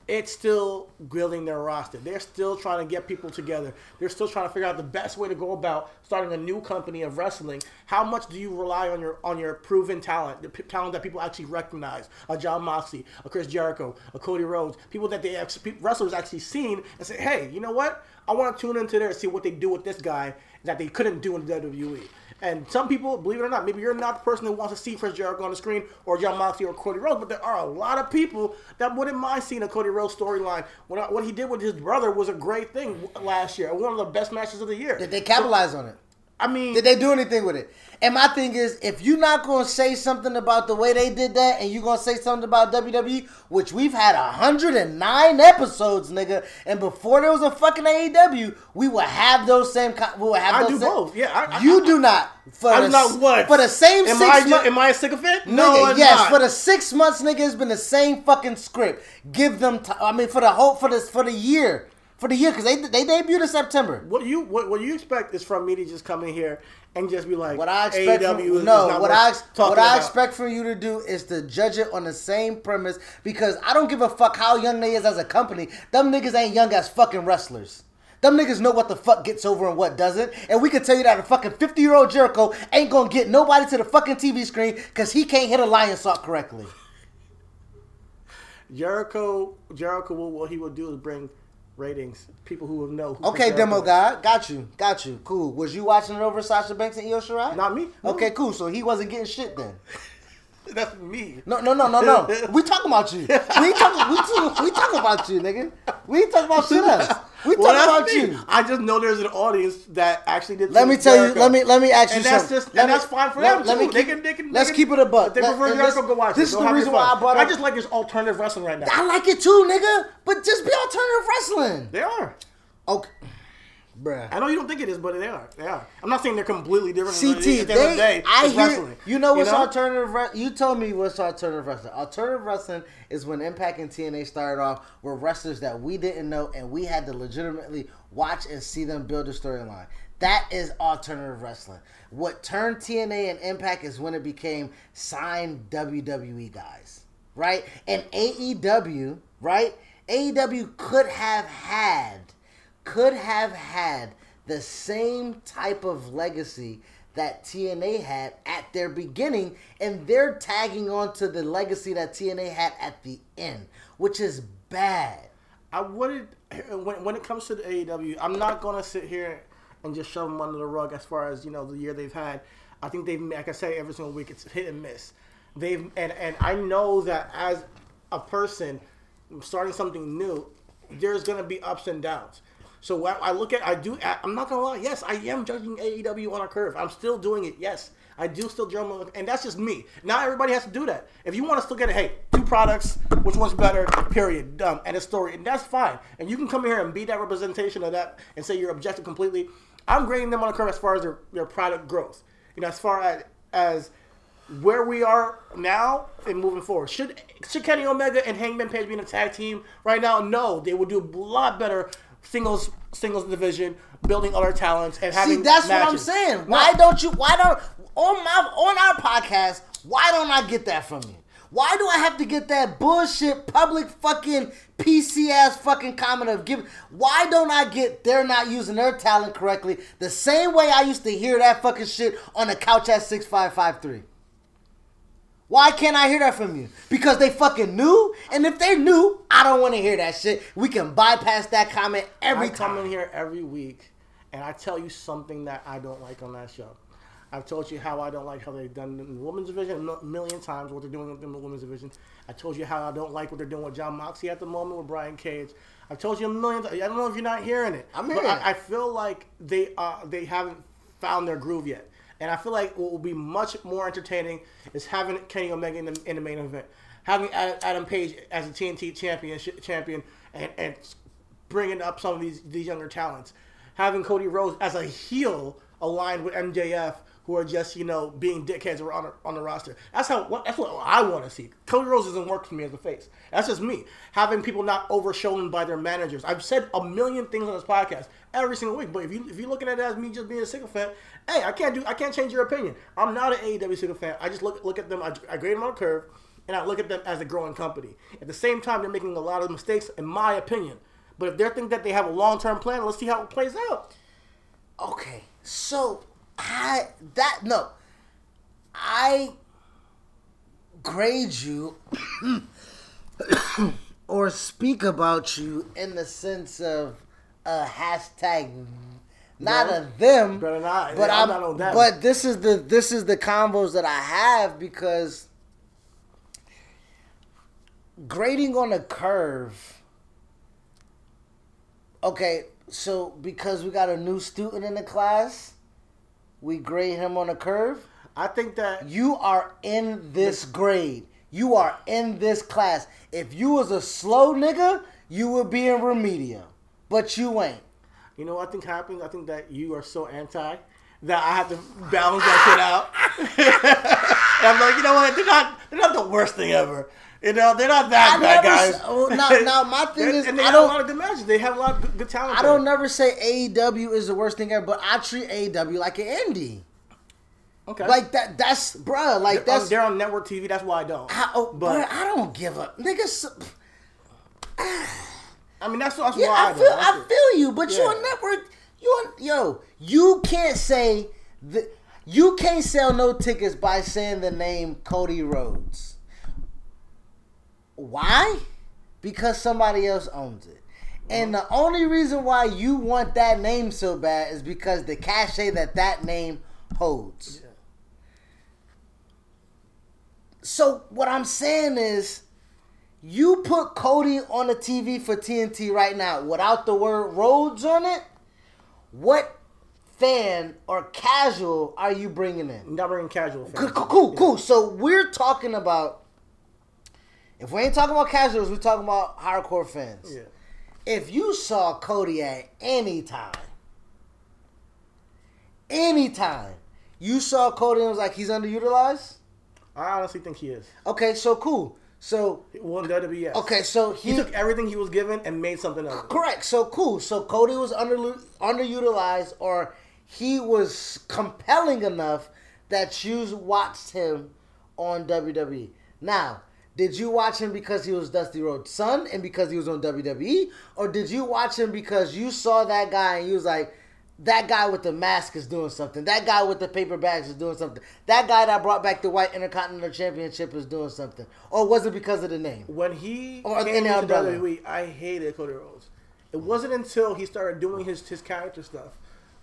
it's still building their roster. They're still trying to get people together. They're still trying to figure out the best way to go about starting a new company of wrestling. How much do you rely on your on your proven talent, the p- talent that people actually recognize? A Jon Moxley, a Chris Jericho, a Cody Rhodes, people that they actually, wrestlers actually seen and say, hey, you know what? I want to tune into there and see what they do with this guy that they couldn't do in WWE. And some people, believe it or not, maybe you're not the person that wants to see Chris Jericho on the screen or Jon Moxley or Cody Rhodes, but there are a lot of people that wouldn't mind seeing a Cody Rhodes storyline. What, what he did with his brother was a great thing last year, one of the best matches of the year. Did they capitalize on it? I mean, Did they do anything with it? And my thing is, if you're not gonna say something about the way they did that, and you're gonna say something about WWE, which we've had 109 episodes, nigga, and before there was a fucking AEW, we will have those same. co- We will have. I do same- both. Yeah, I- I- you I- do not. For I'm the, not what? For the same am six I, months. am I a sycophant? Nigga, No, I'm yes, not. for the six months, nigga, it's been the same fucking script. Give them, t- I mean, for the whole, for this, for the year, for the year, because they they debuted in September. What you what, what you expect is from me to just come in here and just be like, What I expect AEW from, is, is no, not what I what I about. expect from you to do is to judge it on the same premise because I don't give a fuck how young they is as a company. Them niggas ain't young as fucking wrestlers. Them niggas know what the fuck gets over and what doesn't. And we can tell you that a fucking 50 year old Jericho ain't gonna get nobody to the fucking TV screen because he can't hit a Lionsault correctly. Jericho, Jericho, will, what he will do is bring ratings. People who will know. Who Okay, demo guy, got you, got you. Cool. Was you watching it over Sasha Banks and Io Shirai? Not me. No. Okay, cool. So he wasn't getting shit then. That's me. No, no, no, no, no. We talking about you. We talking. We, we talking about you, nigga. We talking about shit else. We Well, talking about you. I just know there's an audience that actually did. Let me tell you. Let me let me ask you And that's something. just Let and me- that's fine for let- them let me too. They keep- can, they can. Let's they keep it a buck. If they Let- prefer Jericho, this- go watch this it. is Go the reason why fun. I brought I just like this alternative wrestling right now. I like it too, nigga. But just be alternative wrestling. They are. Okay, bruh. I know you don't think it is, but they are. They are. I'm not saying they're completely different. CT, at the end they, of the day, I hear. wrestling. You know what's know? alternative? Re- you told me what's alternative wrestling. Alternative wrestling is when Impact and TNA started off with wrestlers that we didn't know, and we had to legitimately watch and see them build a storyline. That is alternative wrestling. What turned TNA and Impact is when it became signed WWE guys, right? And AEW, right? AEW could have had, could have had the same type of legacy that TNA had at their beginning, and they're tagging on to the legacy that TNA had at the end, which is bad. I wouldn't when when it comes to the AEW, I'm not gonna sit here and just shove them under the rug as far as you know the year they've had. I think they've, like I say, every single week it's hit and miss. They've and and I know that as a person starting something new, there's gonna be ups and downs. So what I look at, I do. I'm not gonna lie. Yes, I am judging AEW on a curve. I'm still doing it. Yes, I do still drum, and that's just me. Not everybody has to do that. If you want to still get it, hey, two products, which one's better? Period. Done. And a story, and that's fine. And you can come here and be that representation of that, and say you're objective completely. I'm grading them on a curve as far as their, their product growth. You know, as far as as where we are now and moving forward. Should should Kenny Omega and Hangman Page be in a tag team right now? No, they would do a lot better singles singles division, building other talents and having. See, that's what I'm saying. Why don't you? Why don't on my on our podcast? Why don't I get that from you? Why do I have to get that bullshit public fucking PC ass fucking comment of give? Why don't I get they're not using their talent correctly the same way I used to hear that fucking shit on the couch at six five five three? Why can't I hear that from you? Because they fucking knew, and if they knew, I don't want to hear that shit. We can bypass that comment every time. I come in here every week and I tell you something that I don't like on that show. I've told you how I don't like how they've done in the women's division a million times what they're doing in the women's division. I told you how I don't like what they're doing with Jon Moxley at the moment with Brian Cage. I've told you a million. I don't know if you're not hearing it. I'm hearing it. I, I feel like they uh, they haven't found their groove yet. And I feel like what will be much more entertaining is having Kenny Omega in the, in the main event, having Adam, Page as a TNT champion, champion, and, and bringing up some of these these younger talents, having Cody Rhodes as a heel aligned with MJF, who are just you know being dickheads on the, on the roster. That's how that's what I want to see. Cody Rhodes doesn't work for me as a face. That's just me having people not overshown by their managers. I've said a million things on this podcast every single week, but if you if you're looking at it as me just being a sycophant, hey, I can't do I can't change your opinion. I'm not an AEW sycophant. I just look look at them. I, I grade them on a curve. and I look at them as a growing company. At the same time, they're making a lot of mistakes, in my opinion. But if they think that they have a long term plan, let's see how it plays out. Okay, so I that no, I grade you or speak about you in the sense of a hashtag, not No, a them, better not. But I'm I'm, not on them. But this is the this is the combos that I have because grading on a curve. Okay, so because we got a new student in the class, we grade him on a curve. I think that You are in this grade. You are in this class. If you was a slow nigga, you would be in remedial. But you ain't. You know what I think happened? I think that you are so anti that I have to balance that shit out. I'm like, you know what? They're not they're not the worst thing ever. You know, they're not that I bad never guys. s- oh, now- now my thing is, and they I have don't- a lot of good matches. They have a lot of good, talent. I there. don't never say AEW is the worst thing ever, but I treat AEW like an indie. Okay. Like that. That's bruh. Like they're, on, that's. they're on network TV. That's why I don't. I, oh, but bruh, I don't give a niggas. I mean, that's, that's Yeah, why I, I feel. I feel you, but you Yeah. on network. You on yo. You can't say the. You can't sell no tickets by saying the name Cody Rhodes. Why? Because somebody else owns it. And the only reason why you want that name so bad is because the cachet that that name holds. Yeah. So what I'm saying is, you put Cody on the TV for TNT right now without the word Rhodes on it. What fan or casual are you bringing in? Not bringing casual fans. Cool, cool, cool, cool. So we're talking about. If we ain't talking about casuals, we're talking about hardcore fans. Yeah. If you saw Cody at any time, any time, you saw Cody and was like, he's underutilized. I honestly think he is. Okay, so cool. So Well, WWE, yes. okay, so He he, took everything he was given and made something of it. correct. So cool. So Cody was under underutilized, or he was compelling enough that you watched him on WWE. Now, did you watch him because he was Dusty Rhodes' son and because he was on WWE, or did you watch him because you saw that guy and you was like, that guy with the mask is doing something. That guy with the paper bags is doing something. That guy that brought back the white Intercontinental Championship is doing something. Or was it because of the name? When he Or came into. WWE, I hated Cody Rhodes. It wasn't until he started doing his, his character stuff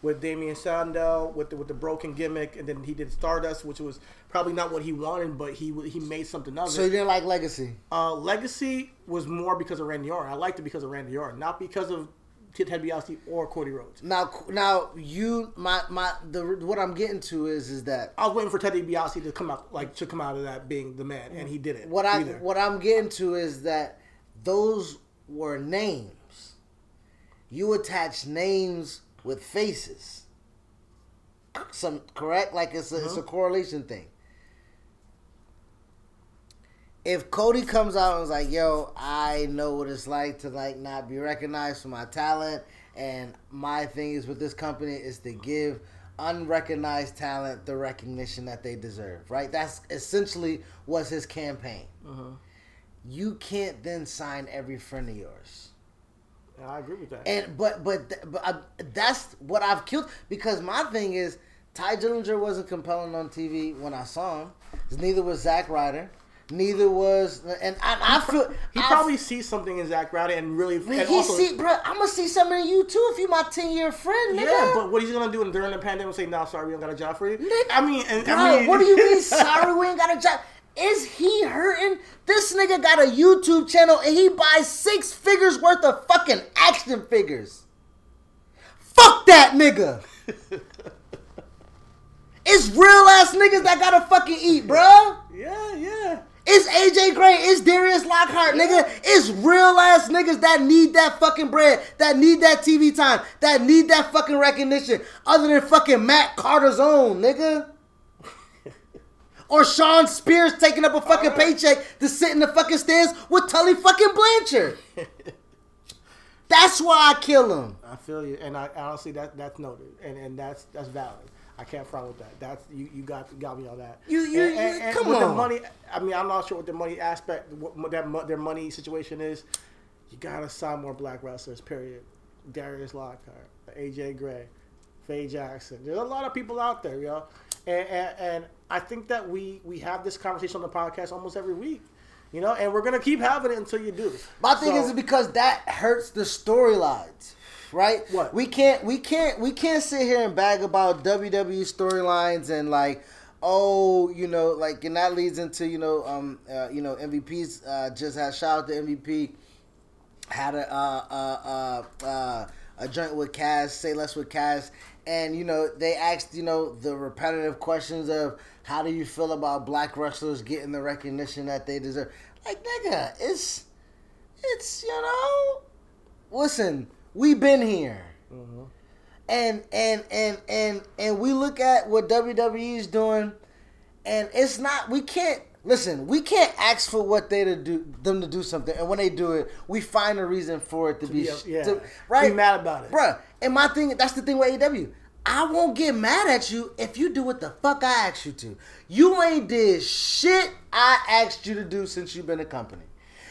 with Damien Sandow, with the, with the broken gimmick, and then he did Stardust, which was probably not what he wanted, but he he made something of it. So you didn't like Legacy? Uh, Legacy was more because of Randy Orton. I liked it because of Randy Orton, not because of Ted DiBiase or Cody Rhodes. Now, now you, my, my, the what I'm getting to is, is that I was waiting for Ted DiBiase to come out, like to come out of that being the man, and he didn't. what I, either. what I'm getting to is that those were names. You attach names with faces. Some correct, like it's a, it's a uh-huh. correlation thing. If Cody comes out and is like, "Yo, I know what it's like to like not be recognized for my talent, and my thing is with this company is to give unrecognized talent the recognition that they deserve." Right? That's essentially was his campaign. Uh-huh. You can't then sign every friend of yours. I agree with that. And but but but uh, that's what I've killed because my thing is Tye Dillinger wasn't compelling on TV when I saw him. Neither was Zack Ryder. Neither was and I, I feel he I- probably sees something in Zack Ryder and really. And he also, see, bro. I'm gonna see something in you too if you my ten year friend, nigga. Yeah, but what he's gonna do during the pandemic? Say, "No, sorry, we don't got a job for you." Nigga, I mean, and, Bro, I mean, what do you mean? Sorry, we ain't got a job. Is he hurting? This nigga got a YouTube channel and he buys six figures worth of fucking action figures. Fuck that nigga. it's real ass niggas that gotta fucking eat, bro. yeah, yeah. It's AJ Gray, it's Darius Lockhart, nigga. It's real ass niggas that need that fucking bread, that need that TV time, that need that fucking recognition, other than fucking Matt Cardona, nigga. Or Shawn Spears taking up a fucking Alright. paycheck to sit in the fucking stands with Tully fucking Blanchard. That's why I kill him. I feel you, and I honestly that that's noted, and and that's that's valid. I can't front with that. That's you. You got got me on that. You- you- you- come with on. the money. I mean, I'm not sure what the money aspect, what that their money situation is. You gotta sign more black wrestlers. Period. Darius Lockhart, AJ Gray, Faye Jackson. There's a lot of people out there, yo. And, and, and I think that we we have this conversation on the podcast almost every week. You know, and we're gonna keep having it until you do. My thing So- is because that hurts the storylines, right? What? we can't we can't we can't sit here and bag about WWE storylines and like oh you know like and that leads into you know um uh, you know MVP's uh, just had shout out to MVP had a uh, uh, uh, uh, a joint with Cass, say less with Cass, and you know they asked you know the repetitive questions of how do you feel about black wrestlers getting the recognition that they deserve? Like nigga, it's it's you know, listen, we've been here. Mm-hmm. And and and and and we look at what WWE is doing, and it's not. We can't listen. We can't ask for what they to do them to do something, and when they do it, we find a reason for it to, be Yeah, sh- yeah. to- right. Be mad about it. bruh. And my thing, that's the thing with AEW. I won't get mad at you if you do what the fuck I asked you to. You ain't did shit I asked you to do since you've been a company.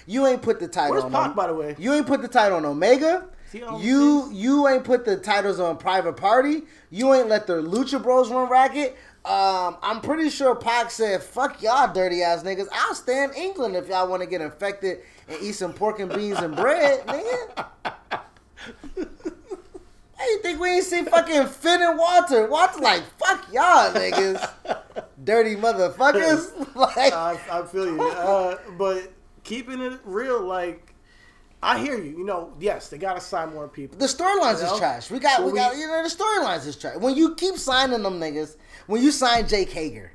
You ain't put the title Where's on. Pac, by the way? You ain't put the title on Omega. You you ain't put the titles on Private Party. You ain't let the Lucha Bros run racket. Um, I'm pretty sure Pac said, "Fuck y'all, dirty ass niggas. I'll stay in England if y'all want to get infected and eat some pork and beans and bread, nigga." Why you think we ain't see fucking Finn and Walter? Walter like, "Fuck y'all, niggas, dirty motherfuckers." like, I, I feel you. Uh, but keeping it real, like I hear you. You know, yes, they gotta sign more people. The storylines You know? is trash. We got, So we, we- got, you know, the storylines is trash. When you keep signing them niggas, when you sign Jake Hager,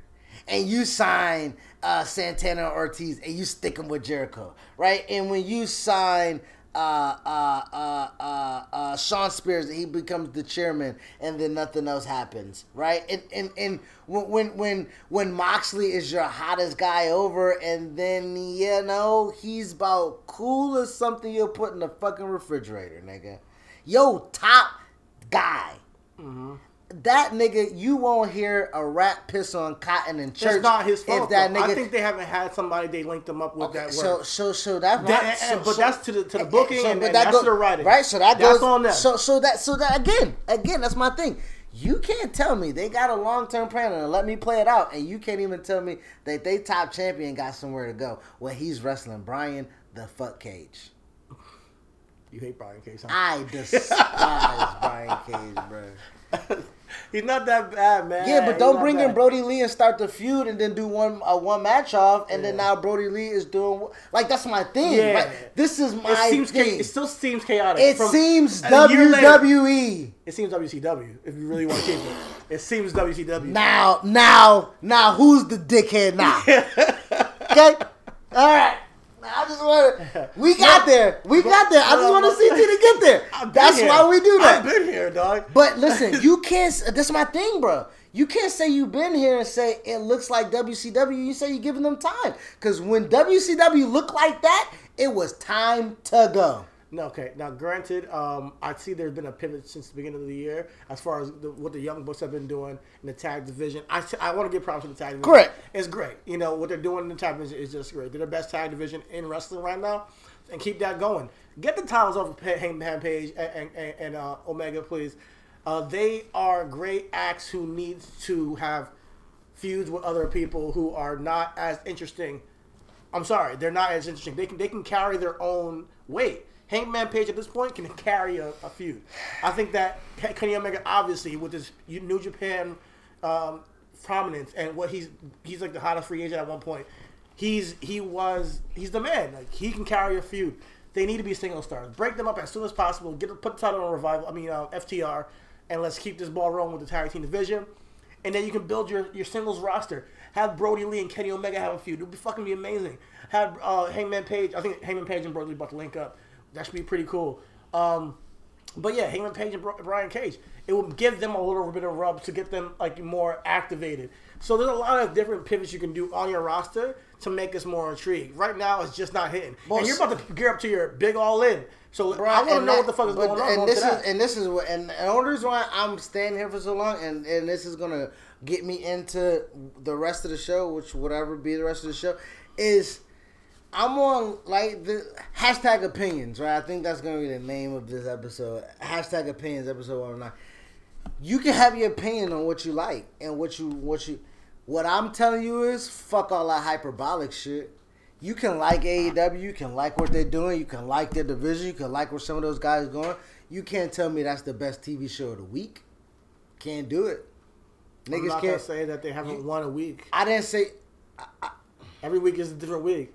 and you sign uh, Santana Ortiz, and you stick them with Jericho, right? And when you sign uh, uh, uh, uh, uh, Shawn Spears, he becomes the chairman, and then nothing else happens, right? And and and when when when Moxley is your hottest guy over, and then you know he's about cool as something you'll put in the fucking refrigerator, nigga. Yo, top guy. That nigga, you won't hear a rap piss on cotton in church. It's not his fault. If that nigga, I think they haven't had somebody they linked them up with that so word. so so that, That- right, and- so- but so- that's to the- to the booking and- but and that's go- to the writing. right? So that That's goes on them. So so that so that again again that's my thing. You can't tell me they got a long term plan and let me play it out, and you can't even tell me that they top champion got somewhere to go when he's wrestling Brian the fuck Cage. you hate Brian Cage. Huh? I despise Brian Cage, bro. He's not that bad, man. Yeah, but don't bring in. Brodie Lee and start the feud and then do one a one match off, and then now Brodie Lee is doing like that's my thing. Yeah. Like, this is my It seems. thing. Cha- it still seems chaotic. It From- seems year later, WWE. It seems WCW. If you really want to keep it, it seems WCW. Now, now, now, who's the dickhead now? okay, all right. I just want to. We got there. We got there. I just want to see T to get there. That's here. why we do that. I've been here, dog. But listen, you can't. That's my thing, bro. You can't say you've been here and say it looks like WCW. You say you're giving them time because when WCW looked like that, it was time to go. No, okay. Now, granted, um, I see there's been a pivot since the beginning of the year as far as the, what the Young Bucks have been doing in the tag division. I, I want to give props to the tag division. Correct. It's great. You know, what they're doing in the tag division is just great. They're the best tag division in wrestling right now, and keep that going. Get the titles off of Hangman Page and, and, and uh, Omega, please. Uh, they are great acts who need to have feuds with other people who are not as interesting I'm sorry, they're not as interesting. They can they can carry their own weight. Hangman Page at this point can carry a, a feud. I think that Kenny Omega, obviously, with his New Japan um, prominence and what he's he's like the hottest free agent at one point. He's he was he's the man. Like he can carry a feud. They need to be single stars. Break them up as soon as possible. Get put the title on revival. I mean uh, FTR, and let's keep this ball rolling with the tag team division. And then you can build your, your singles roster. Have Brodie Lee and Kenny Omega have a feud. It would be fucking be amazing. Have uh, Hangman Page. I think Hangman Page and Brodie Lee about to link up. That should be pretty cool. Um, But yeah, Hangman Page and Brian Cage, it will give them a little bit of rub to get them like more activated. So there's a lot of different pivots you can do on your roster to make us more intrigued. Right now, it's just not hitting, and you're about to gear up to your big all in. So I want to know that- what the fuck is but- going on. And this is and this is what and the only reason why I'm staying here for so long and and this is gonna get me into the rest of the show, which whatever be the rest of the show, is I'm on like the hashtag opinions, right? I think that's gonna be the name of this episode. Hashtag opinions, episode one oh nine. You can have your opinion on what you like and what you what you. What I'm telling you is fuck all that hyperbolic shit. You can like AEW, you can like what they're doing, you can like their division, you can like where some of those guys going. You can't tell me that's the best TV show of the week. Can't do it. I'm Niggas can't. say that they haven't won a week. I didn't say. Every week is a different week.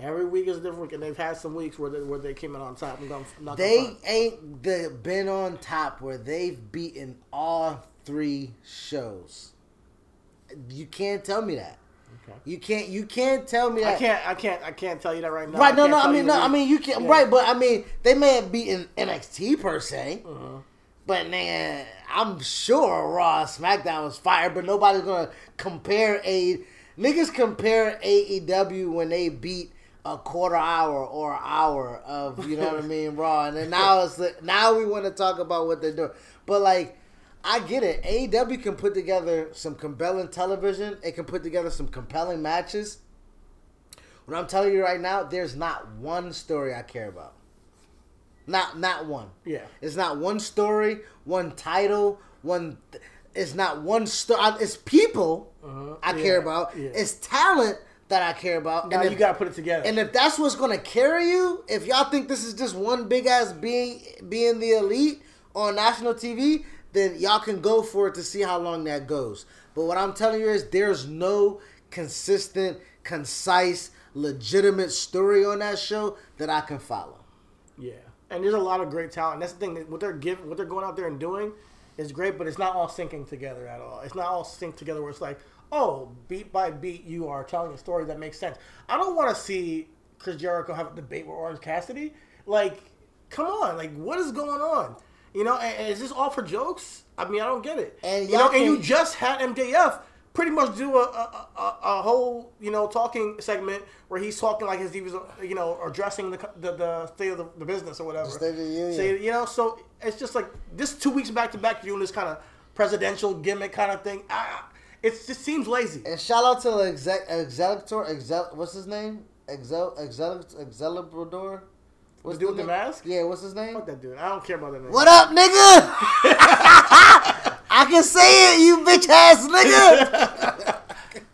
Every week is different and they've had some weeks where they, where they came in on top. I'm not They ain't the, been on top where they've beaten all three shows. You can't tell me that. Okay. You can't. You can't tell me I can't. I can't. I can't tell you that right now. Right? No, can't no. I mean, no. I mean, you can. Yeah. Right, but I mean, they may have beaten NXT per se. Uh-huh. But man, I'm sure Raw, SmackDown was fire. But nobody's gonna compare a niggas compare AEW when they beat a quarter hour or hour of you know what I mean Raw, and then now it's like, now we want to talk about what they're doing. But like, I get it. AEW can put together some compelling television. It can put together some compelling matches. What I'm telling you right now, there's not one story I care about. Not not one. Yeah. It's not one story, one title, one. It's not one story. It's people Uh-huh. I Yeah, care about. yeah. It's talent that I care about. Now and you gotta put it together. and if that's what's gonna carry you, if y'all think this is just one big ass being being the elite on national TV, then y'all can go for it to see how long that goes. But what I'm telling you is there's no consistent, concise, legitimate story on that show that I can follow. Yeah, and there's a lot of great talent. That's the thing. that What they're giving, what they're going out there and doing, is great. But it's not all syncing together at all. It's not all synced together where it's like, oh, beat by beat, you are telling a story that makes sense. I don't want to see Chris Jericho have a debate with Orange Cassidy. Like, come on, like what is going on? You know, and, and is this all for jokes? I mean, I don't get it. And you know, y'all and you just had MJF pretty much do a, a, a, a whole you know talking segment where he's talking like as he was you know addressing the the, the state of the, the business or whatever. The State of the Union. Say, you know, so it's just like this two weeks back to back doing this kind of presidential gimmick kind of thing. Ah, it just seems lazy. And shout out to the exec, exel, what's his name? Excel, excel, Excalibur. What's dude with the name? mask? Yeah, what's his name? Fuck that dude. I don't care about that name. What up, nigga? I can say it, you bitch ass nigga.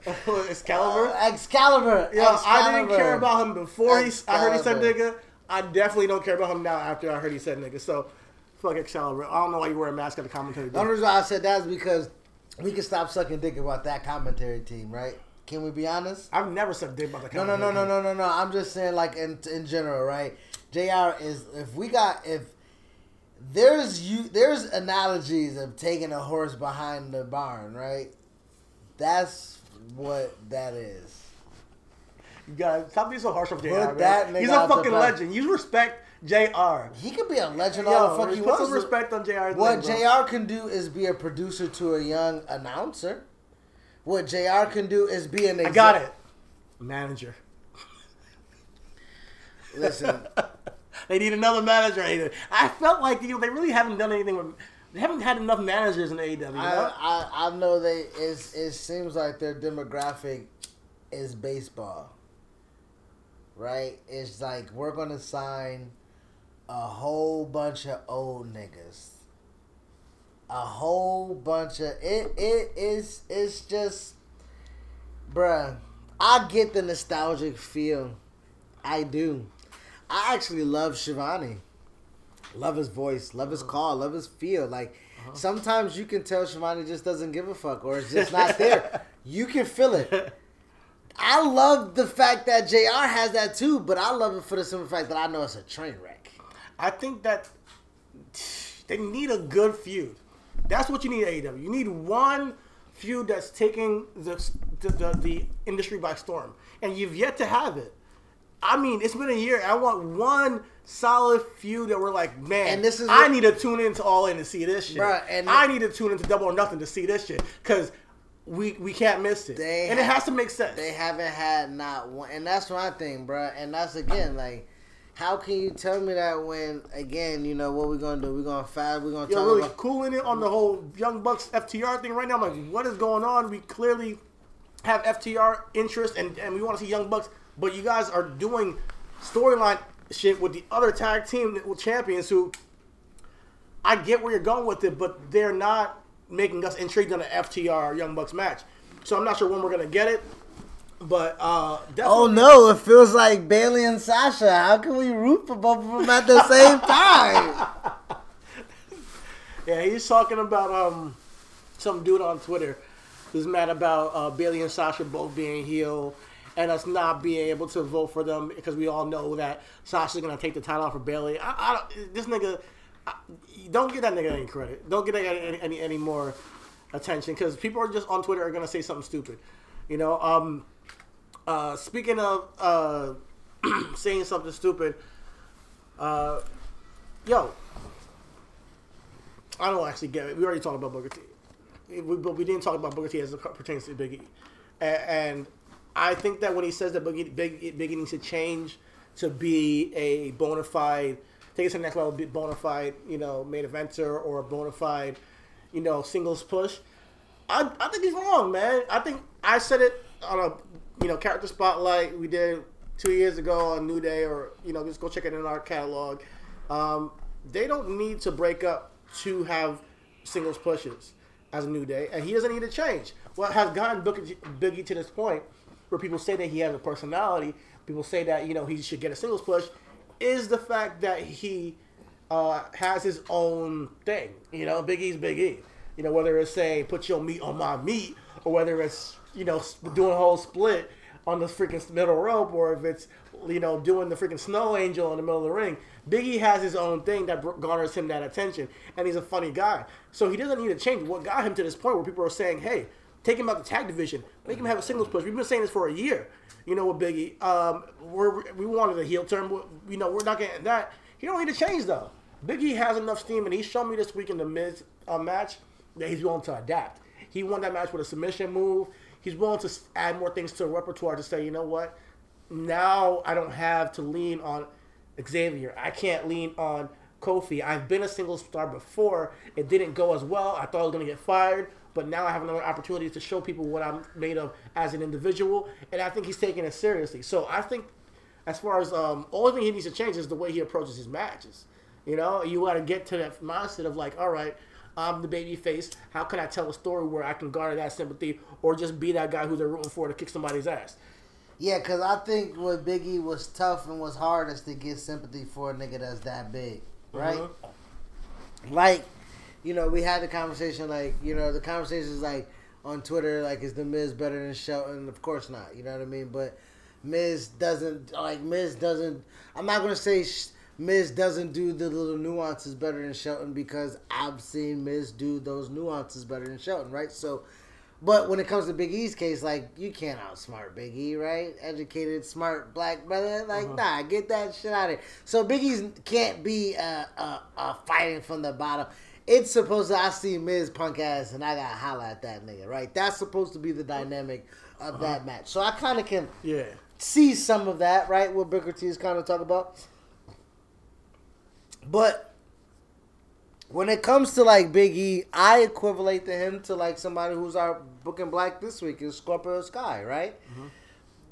Excalibur. Uh, Excalibur. Yeah, I didn't care about him before he. I heard he said nigga. I definitely don't care about him now after I heard he said nigga. So, fuck Excalibur. I don't know why you wear a mask at the commentary. The only reason why I said that is because we can stop sucking dick about that commentary team, right? Can we be honest? I've never said dick about the No, no, no, no, no, no, no. I'm just saying, like in in general, right? Jr. is if we got if there's you there's analogies of taking a horse behind the barn, right? That's what that is. You gotta stop being so harsh on Jr. He's a fucking legend. You respect Jr. He could be a legend Yo, all the fuck he put some respect on Jr. What. Jr. can do is be a producer to a young announcer. What Jr. can do is be an. I got it. Manager. Listen, They need another manager. either. I felt like you know they really haven't done anything with. They haven't had enough managers in AEW. You know? I, I I know they it's, it seems like their demographic is baseball. Right? It's like we're gonna sign a whole bunch of old niggas. A whole bunch of it it is it's just bruh. I get the nostalgic feel. I do. I actually love Schiavone. Love his voice, love his uh-huh. call, love his feel. Like uh-huh. sometimes you can tell Schiavone just doesn't give a fuck or it's just not there. you can feel it. I love the fact that JR has that too, but I love it for the simple fact that I know it's a train wreck. I think that they need a good feud. That's what you need at AEW. You need one feud that's taking the, the, the, the industry by storm. And you've yet to have it. I mean, it's been a year. I want one solid feud that were like, man, And this is I what- need to tune into All In to see this shit. Bruh, and- I need to tune into Double or Nothing to see this shit because we we can't miss it, They and it has to make sense. They haven't had not one, and that's my thing, bro. And that's again like, how can you tell me that when again, you know what we're gonna do? We're gonna fast. We're gonna You're talk really about. cooling it on the whole Young Bucks FTR thing right now. I'm like, what is going on? We clearly have FTR interest and, and we want to see Young Bucks, but you guys are doing storyline shit with the other tag team champions who I get where you're going with it, but they're not making us intrigued on the FTR Young Bucks match. So I'm not sure when we're gonna get it, but uh, definitely. Oh no! It feels like Bayley and Sasha. How can we root for both of them at the same time? Yeah, he's talking about um some dude on Twitter who's mad about uh, Bayley and Sasha both being heel and us not being able to vote for them because we all know that Sasha's gonna take the title off for Bayley. I, I don't, this nigga, I, don't give that nigga any credit. Don't give that any any, any more attention because people are just on Twitter are gonna say something stupid. You know. Um. Uh. Speaking of uh, saying something stupid. Uh. Yo, I don't actually get it. We already talked about Booker T, We- but we didn't talk about Booker T as it pertains to Big E. A- And I think that when he says that Big E, Big, needs to change to be a bona fide, take it to the next level, be bona fide, you know, main eventer or a bona fide, you know, singles push. I, I think he's wrong, man. I think I said it on a you know character spotlight we did two years ago on New Day, or you know just go check it in our catalog. Um, they don't need to break up to have singles pushes as a New Day, and he doesn't need to change. What has gotten T- Biggie to this point, where people say that he has a personality, people say that you know he should get a singles push, is the fact that he uh, has his own thing. You know, Big E's Big E. You know, whether it's saying put your meat on my meat, or whether it's you know doing a whole split on the freaking middle rope, or if it's you know doing the freaking snow angel in the middle of the ring. Biggie has his own thing that garners him that attention, and he's a funny guy. So he doesn't need to change. What got him to this point where people are saying, "Hey, take him out the tag division, make him have a singles push." We've been saying this for a year. You know, with Biggie, um, we wanted a heel turn. You know, we're not getting that. He don't need to change though. Biggie has enough steam, and he showed me this week in the Miz uh, match that he's willing to adapt. He won that match with a submission move. He's willing to add more things to the repertoire to say, you know what? Now I don't have to lean on Xavier. I can't lean on Kofi. I've been a single star before. It didn't go as well. I thought I was going to get fired, but now I have another opportunity to show people what I'm made of as an individual, and I think he's taking it seriously. So I think, as far as um, only thing he needs to change is the way he approaches his matches. You know, you got to get to that mindset of like, all right, I'm the baby face. How can I tell a story where I can garner that sympathy, or just be that guy who they're rooting for to kick somebody's ass? Yeah, because I think what Biggie was tough and was hard is to get sympathy for a nigga that's that big, right? Mhm. Like, you know, we had the conversation, like, you know, the conversation is like on Twitter, like, is the Miz better than Shelton? Of course not, you know what I mean? But Miz doesn't, like, Miz doesn't, I'm not going to say sh- Miz doesn't do the little nuances better than Shelton because I've seen Miz do those nuances better than Shelton, right? So, but when it comes to Big E's case, like you can't outsmart Big E, right? Educated, smart black brother, like nah, get that shit out of here. So Big E's can't be uh, uh, uh, fighting from the bottom. It's supposed to I see Miz punk ass and I gotta holla at that nigga, right? That's supposed to be the dynamic of that match. So I kind of can Yeah. see some of that, right? What Booker T is kind of talking about. But when it comes to like Big E, I equivalate to him to like somebody who's our booking black this week is Scorpio Sky, right? Mm-hmm.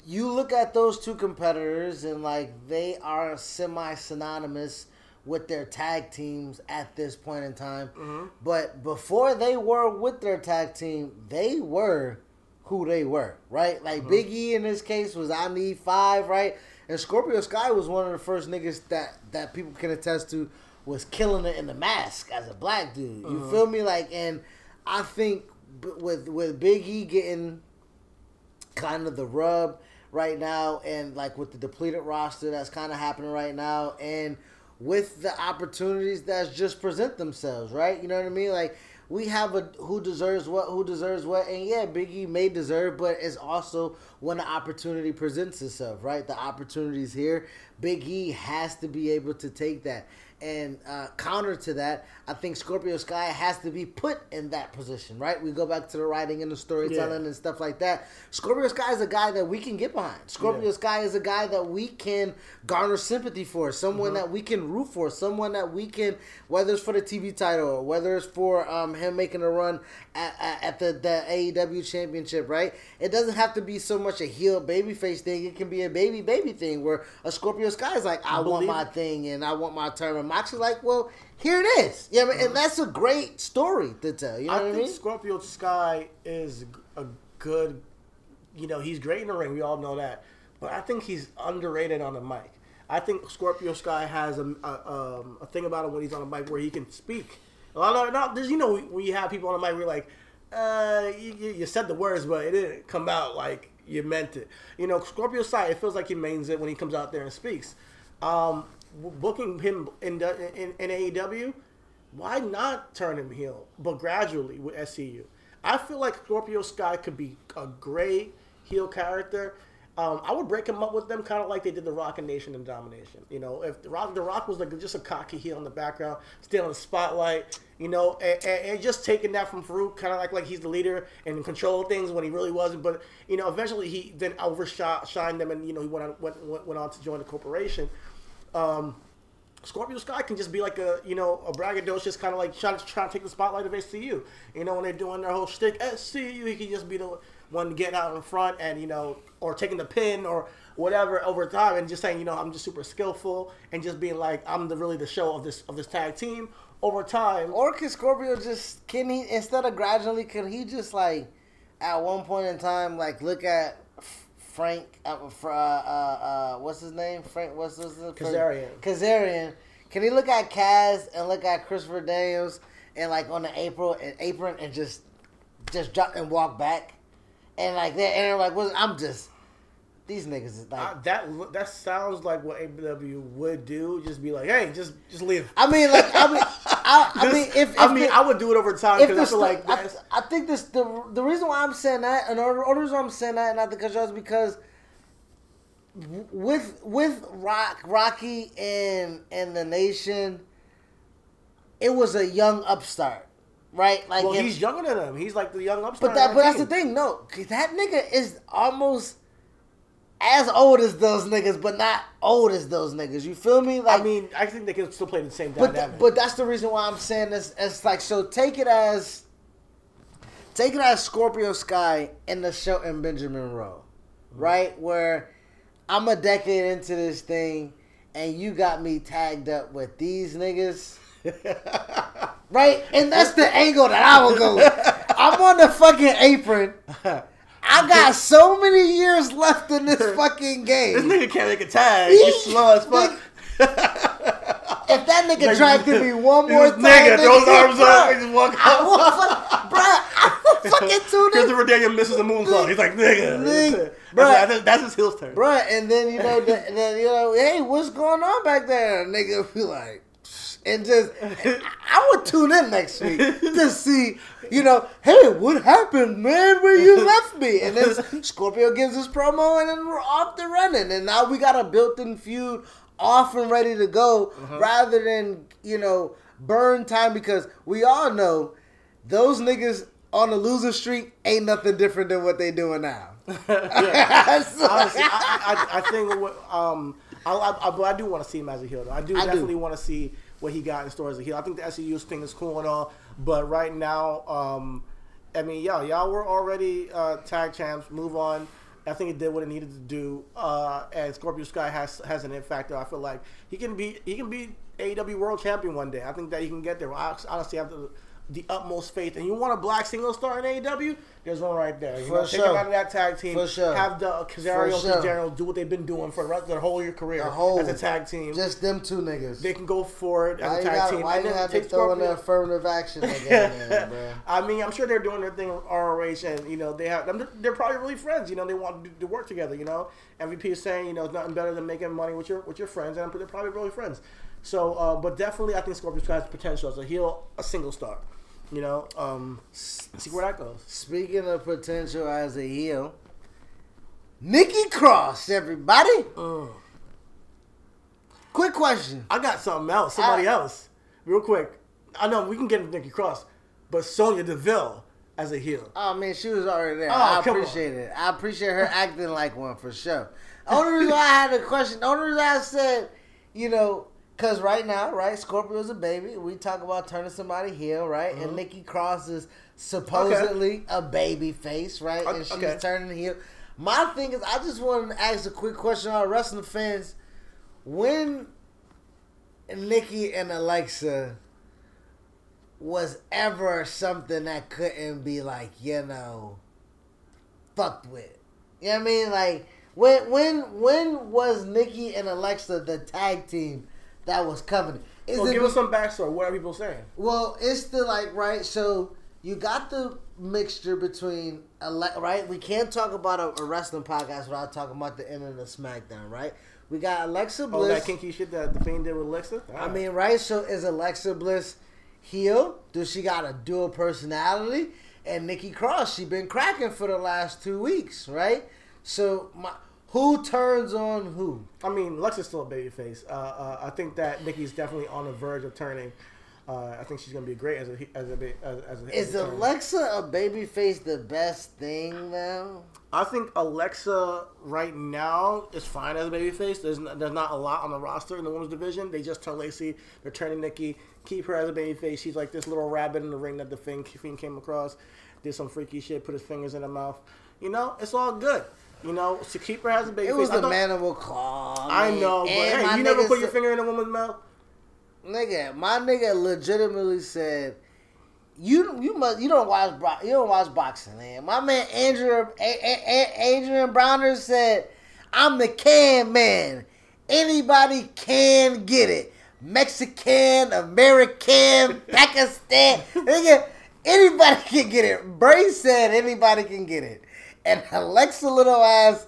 You look at those two competitors and like they are semi synonymous with their tag teams at this point in time. Mm-hmm. But before they were with their tag team, they were who they were, right? Like mm-hmm. Big E in this case was I need five, right? And Scorpio Sky was one of the first niggas that that people can attest to was killing it in the mask as a black dude. You uh-huh. feel me? Like, and I think with with Big E getting kind of the rub right now, and like with the depleted roster that's kind of happening right now, and with the opportunities that just present themselves, right? You know what I mean? Like we have a who deserves what, who deserves what, and yeah, Biggie may deserve, but it's also when the opportunity presents itself, right? The opportunity's here. Big E has to be able to take that. And uh, counter to that, I think Scorpio Sky has to be put in that position, right? We go back to the writing and the storytelling Yeah. and stuff like that. Scorpio Sky is a guy that we can get behind. Scorpio Yeah. Sky is a guy that we can garner sympathy for, someone Mm-hmm. that we can root for, someone that we can, whether it's for the TV title or whether it's for um, him making a run at, at, at the, the AEW championship, right? It doesn't have to be so much a heel babyface thing. It can be a baby baby thing where a Scorpio Sky is like, I want my it. thing and I want my turn. And Moxie's like, well, here it is. Yeah, and that's a great story to tell. You know I what I think mean? Scorpio Sky is a good, you know, he's great in the ring. We all know that, but I think he's underrated on the mic. I think Scorpio Sky has a a, um, a thing about him when he's on the mic where he can speak. A lot of not, you know you have people on the mic, we're like, uh, you, you said the words, but it didn't come out like you meant it. You know, Scorpio Sky, it feels like he means it when he comes out there and speaks. Um, booking him in, in in AEW, why not turn him heel, but gradually with SCU? I feel like Scorpio Sky could be a great heel character. Um, I would break him up with them, kind of like they did the Rock and Nation and Domination. You know, if the Rock, the Rock was like just a cocky heel in the background, stealing the spotlight. You know, and, and, just taking that from Faarooq, kind of like like he's the leader and control of things when he really wasn't. But you know, eventually he then overshined them, and you know he went on went, went, went on to join the corporation. Um, Scorpio Sky can just be like a you know a braggadocious kind of like trying to try to take the spotlight of SCU. You know when they're doing their whole shtick SCU, he can just be the one getting out in front and you know or taking the pin or whatever over time and just saying you know I'm just super skillful and just being like I'm the really the show of this of this tag team over time. Or can Scorpio just can he instead of gradually can he just like at one point in time like look at Frank uh, uh, uh, uh, what's his name Frank what's his name Kazarian. Kazarian can he look at Kaz and look at Christopher Daniels and like on the April and apron and just just drop and walk back and like that and they're like well, I'm just these niggas is like that that sounds like what AW would do. Just be like, hey, just just leave. I mean like I mean I, I mean if, if I mean, the- I would do it over time because I feel like I, I think this the the reason why I'm saying that and the reason why I'm saying that and not because is because with with Rock Rocky and and the Nation, it was a young upstart, right? Like, well, if- he's younger than him. He's like the young upstart. but that but that's the thing. No, that nigga is almost as old as those niggas, but not old as those niggas. You feel me? Like I mean, I think they can still play the same but th- but that's the reason why I'm saying this. It's like so. Take it as take it as Scorpio Sky in the show in Benjamin Rowe, mm-hmm. right? Where I'm a decade into this thing, and you got me tagged up with these niggas. Right, and that's the angle that I will go. I'm on the fucking apron. I got so many years left in this fucking game. this nigga can't make a tag. He- He's slow as fuck. If that nigga Like, tried to be one more time, nigga, throw his arms up and just walk I out. fuck, bruh, I fucking tune in, Christopher Daniel misses a moonsault. He's like, nigga. Nigga, That's, bruh. that's, his heel turn. bro. And then you know, the, then you know, hey, what's going on back there? Nigga be like, and just, I would tune in next week to see, you know, hey, what happened, man? Where you left me? And then Scorpio gives his promo, and then we're off the running. And now we got a built-in feud off and ready to go, rather than you know burn time because we all know those niggas on the loser streak ain't nothing different than what they doing now. So- Honestly, I, I, I think what, um, I, I, I, but I do want to see him as a heel. Though. I do I do. definitely want to see what he got in store as a heel. I think the SCU thing is cool and all, but right now, um, I mean, yeah, y'all were already uh, tag champs. Move on. I think it did what it needed to do. Uh, and Scorpio Sky has has an it factor. I feel like he can be he can be AEW World Champion one day. I think that he can get there. I honestly have the, the utmost faith. And you want a black single star in AEW? There's one right there. You For know, take sure. him out of that tag team. For sure. Have the Kazarios sure. and General do what they've been doing for the rest of their whole year career The whole- as a tag team. Just them two niggas. they can go for it as why a you, tag got, team. why and you have to throw in the affirmative action again, man, bro? I mean, I'm sure they're doing their thing with ROH, and you know they have. They're, they're probably really friends. You know, they want to, to work together. You know, MVP is saying, you know, it's nothing better than making money with your with your friends, and they're probably really friends. So, uh, but definitely, I think Scorpio Sky has potential as a heel, a single star. You know, um, see where that goes. Speaking of potential as a heel, Nikki Cross, everybody. Mm. Quick question. I got something else. Somebody I- else, real quick. I know we can get into Nikki Cross, but Sonya Deville as a heel. Oh man, she was already there. Oh, I come on. appreciate it. I appreciate her acting like one for sure. Only reason I had a question, only reason I said, you know, because right now, right, Scorpio's a baby. We talk about turning somebody heel, right? Mm-hmm. And Nikki Cross is supposedly a baby face, right? Okay, And she's okay. turning heel. My thing is, I just wanted to ask a quick question on wrestling fans. When Nikki and Alexa was ever something that couldn't be like, you know, fucked with. You know what I mean? Like when when when was Nikki and Alexa the tag team that was coveted? Is Well, give be- us some backstory. What are people saying? well, it's the like right. So you got the mixture between right. We can't talk about a, a wrestling podcast without talking about the end of the SmackDown. Right. We got Alexa Bliss. Oh, that kinky shit that the Fiend did with Alexa. I mean, right? So is Alexa Bliss heel? Does she got a dual personality? And Nikki Cross, she been cracking for the last two weeks, right? So my, who turns on who? I mean, Alexa's still a babyface. Uh, uh, I think that Nikki's definitely on the verge of turning. Uh, I think she's gonna be great as a as a as, as a. Is as a turn. Alexa a babyface the best thing though? I think Alexa right now is fine as a babyface. There's n- there's not a lot on the roster in the women's division. They just turned Lacey. They're turning Nikki. Keep her as a babyface. She's like this little rabbit in the ring that the Fiend, Fiend came across. Did some freaky shit. Put his fingers in her mouth. You know, it's all good. You know, to keep her as a babyface. It was I the thought- mandible claw. I know, but hey, you never put your finger in a woman's mouth. Nigga, my nigga legitimately said, "You you must you don't watch you don't watch boxing, man." My man Andrew A- A- A- Adrien Broner said, "I'm the can man. Anybody can get it. Mexican, American, Pakistan, nigga, anybody can get it." Bray said anybody can get it, and Alexa little ass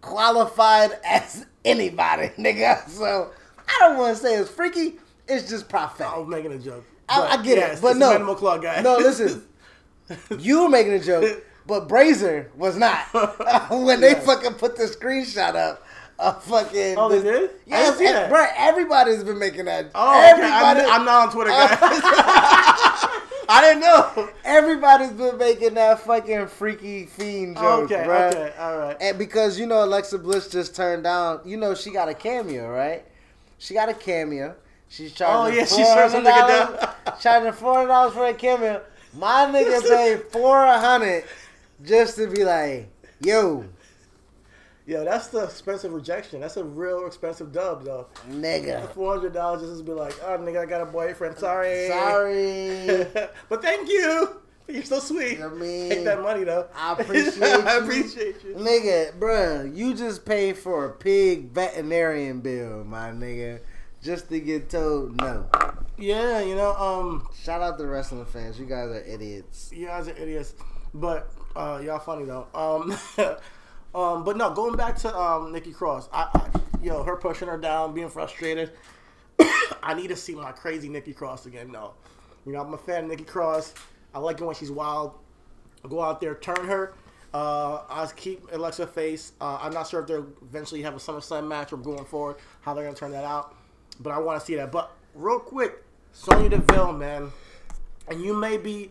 qualified as anybody, nigga. So I don't want to say it's freaky. It's just prophetic. I was making a joke. I, I get yeah, it, but no, Mandible Claw guy. no. Listen, you were making a joke, but Brazer was not. when they Yeah. fucking put the screenshot up of fucking. Oh, they the- did? I Yes, didn't see that. bro. Everybody's been making that. Oh, okay. everybody. I'm, I'm not on Twitter, guys. I didn't know. Everybody's been making that fucking freaky fiend joke, Okay, bruh. okay, all right. And because you know Alexa Bliss just turned down, you know she got a cameo, right? She got a cameo. She's oh, charging Oh, yeah, she turned some nigga $400, charging four hundred dollars for a cameo. My nigga paid four hundred just to be like, yo, Yo, that's the expensive rejection. That's a real expensive dub, though. nigga, Four hundred dollars just to be like, oh, nigga, I got a boyfriend. Sorry. sorry. but thank you. You're so sweet. I mean, Take that money, though. I appreciate I you. appreciate you. Nigga, bruh, you just paid for a pig veterinarian bill, my nigga, just to get told no. Yeah, you know, um, Shout out to the wrestling fans. You guys are idiots. you guys are idiots, but uh, y'all funny though. Um, um, but no, going back to um, Nikki Cross, I, I, yo, her pushing her down, being frustrated. I need to see my crazy Nikki Cross again. No, you know, I'm a fan of Nikki Cross. I like it when she's wild. i Go out there, turn her. Uh, I'll keep Alexa face. Uh, I'm not sure if they'll eventually have a SummerSlam match or going forward, how they're gonna turn that out. But I want to see that. But real quick, Sonya Deville, man, and you may be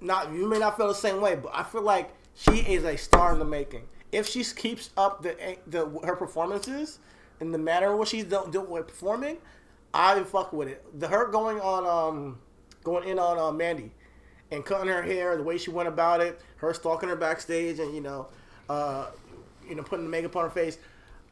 not you may not feel the same way, but I feel like she is a star in the making. If she keeps up the the her performances and the manner in which she's do, do, performing, I fuck with it. The her going on um going in on uh, Mandy and cutting her hair, the way she went about it, her stalking her backstage, and you know, uh, you know, putting the makeup on her face.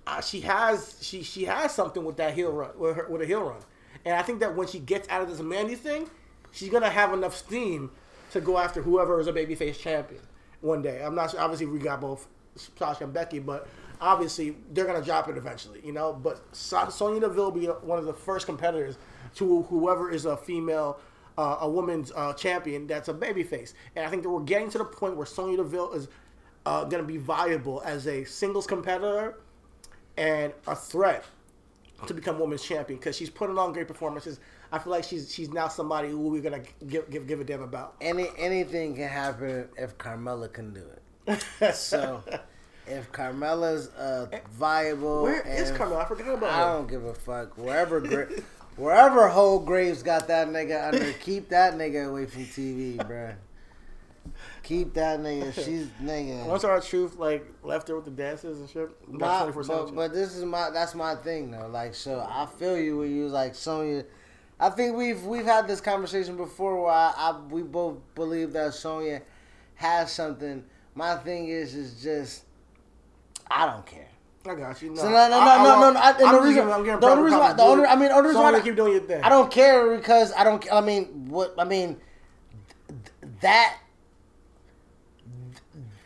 Uh, she has she she has something with that heel run with her with a heel run, and I think that when she gets out of this Mandy thing, she's gonna have enough steam to go after whoever is a babyface champion one day. I'm not sure. Obviously, we got both Sasha and Becky, but obviously they're gonna drop it eventually, you know. But Sonya Deville will be one of the first competitors to whoever is a female, uh, a woman's uh, champion that's a babyface, and I think that we're getting to the point where Sonya Deville is uh, gonna be viable as a singles competitor and a threat to become women's champion because she's putting on great performances. I feel like she's she's now somebody who we're gonna give give, give a damn about. Any anything can happen if Carmella can do it. So if Carmella's uh, viable, Where is and- Carmella? I forgot about I her. don't give a fuck. Wherever Gra- wherever whole Graves got that nigga under, keep that nigga away from TV, bro. Keep that nigga. She's nigga. Once R-Truth like left her with the dances and shit. My- but, but this is my that's my thing though. Like so, I feel you when you was like Sonya. I think we've we've had this conversation before where I, I we both believe that Sonya has something. My thing is is just I don't care. I got you. No, So no, no, no, I- no, no, no. I, and I'm the reason, giving- I'm giving the only reason, why, the only. I mean, the only reason Sonya, why I- keep doing your thing. I don't care because I don't. I mean, what I mean th- that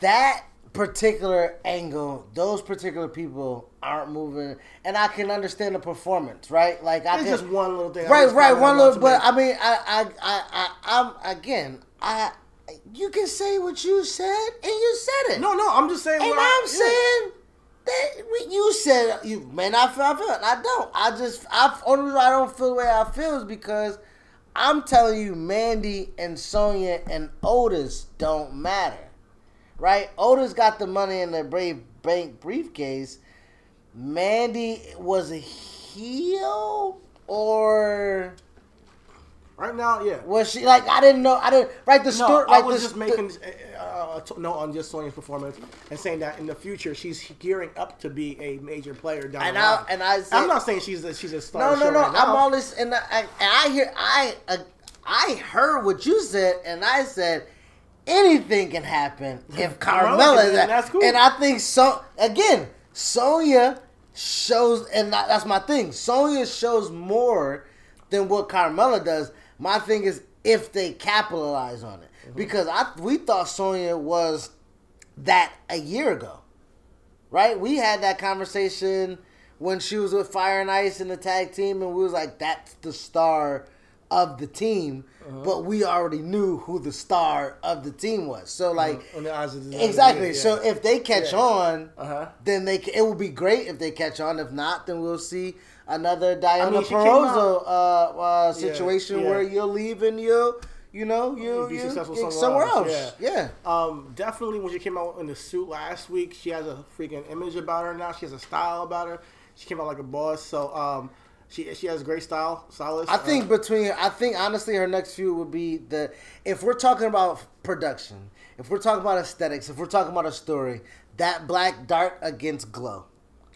that particular angle, those particular people aren't moving, and I can understand the performance, right? Like I It's can, just one little thing. Right, right, one little. But I mean, I, I, I, I, I'm again, I. You can say what you said, and you said it. no, no. I'm just saying. And what I- I'm yeah. saying that you said you may not feel I feel it. I don't. I just I only reason I don't feel the way I feel is because I'm telling you, Mandy and Sonya and Otis don't matter. Right? Otis got the money in the brave bank briefcase. Mandy was a heel or right now, yeah. was she like I didn't know I didn't right the No, story I like was the, just making uh, a note on just Sonya's performance and saying that in the future she's gearing up to be a major player down and the I and I said, I'm not saying she's a, she's a star. No, no, no. right I'm always and I, and I hear I uh, I heard what you said, and I said anything can happen if Carmella Carmella is that. that's cool. And I think so. Again, Sonya shows, and that's my thing. Sonya shows more than what Carmella does. My thing is if they capitalize on it, Mm-hmm. because I we thought Sonya was that a year ago right? We had that conversation when she was with Fire and Ice in the tag team, and we was like, "That's the star of the team," Uh-huh. but we already knew who the star of the team was. So, like, eyes of the exactly. yeah. So if they catch Yeah. on, Uh-huh. then they it will be great if they catch on. If not, then we'll see another Diana mean, she uh, uh, situation yeah. where you're leaving you'll. You know, you Be you successful somewhere somewhere else, else. Yeah. Um, definitely when she came out in the suit last week, she has a freaking image about her now. She has a style about her. She came out like a boss. So um, she she has great style, stylist. I think Uh, between I think honestly her next feud would be the if we're talking about production, if we're talking about aesthetics, if we're talking about a story, that black dart against glow.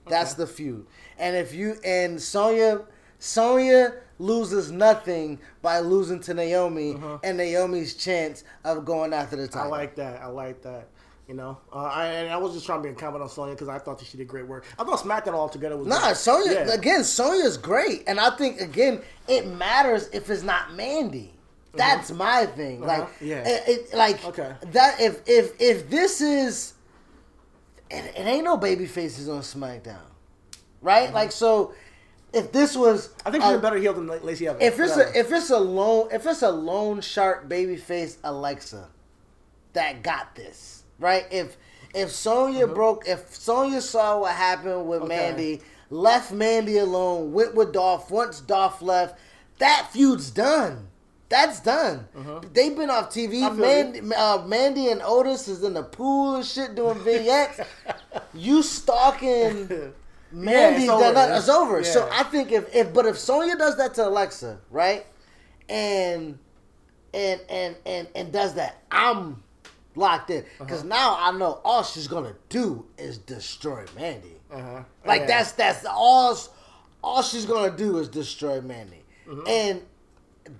That's Okay. the feud. And if you and Sonya Sonya loses nothing by losing to Naomi and Naomi's chance of going after the title. I like that. I like that. You know, uh, I, and I was just trying to be a comment on Sonya because I thought that she did great work. I thought SmackDown altogether was Nah, great. Sonya Yeah. again. Sonya's great, and I think again it matters if it's not Mandy. That's my thing. Uh-huh. Like, Yeah. it, it- like Okay. that. If if if this is, it, it ain't no baby faces on SmackDown, right? Like so, if this was, I think she's a- better heel than La- Lacey Evans. if it's Yeah. a if it's a lone if it's a lone sharp baby face Alexa that got this right if if Sonya broke if Sonya saw what happened with Mm-hmm. Okay. Mandy left Mandy alone went with Dolph once Dolph left that feud's done that's done they've been off TV Mm-hmm. Mandy, uh, Mandy and Otis is in the pool and shit doing vignettes you stalking It's done over. that. It's over. Yeah. So I think if, if but if Sonya does that to Alexa, right, and and and and and does that, I'm locked in because Uh-huh. now I know all she's gonna do is destroy Mandy. Uh-huh. Like Yeah. that's that's all. All she's gonna do is destroy Mandy, Mm-hmm. and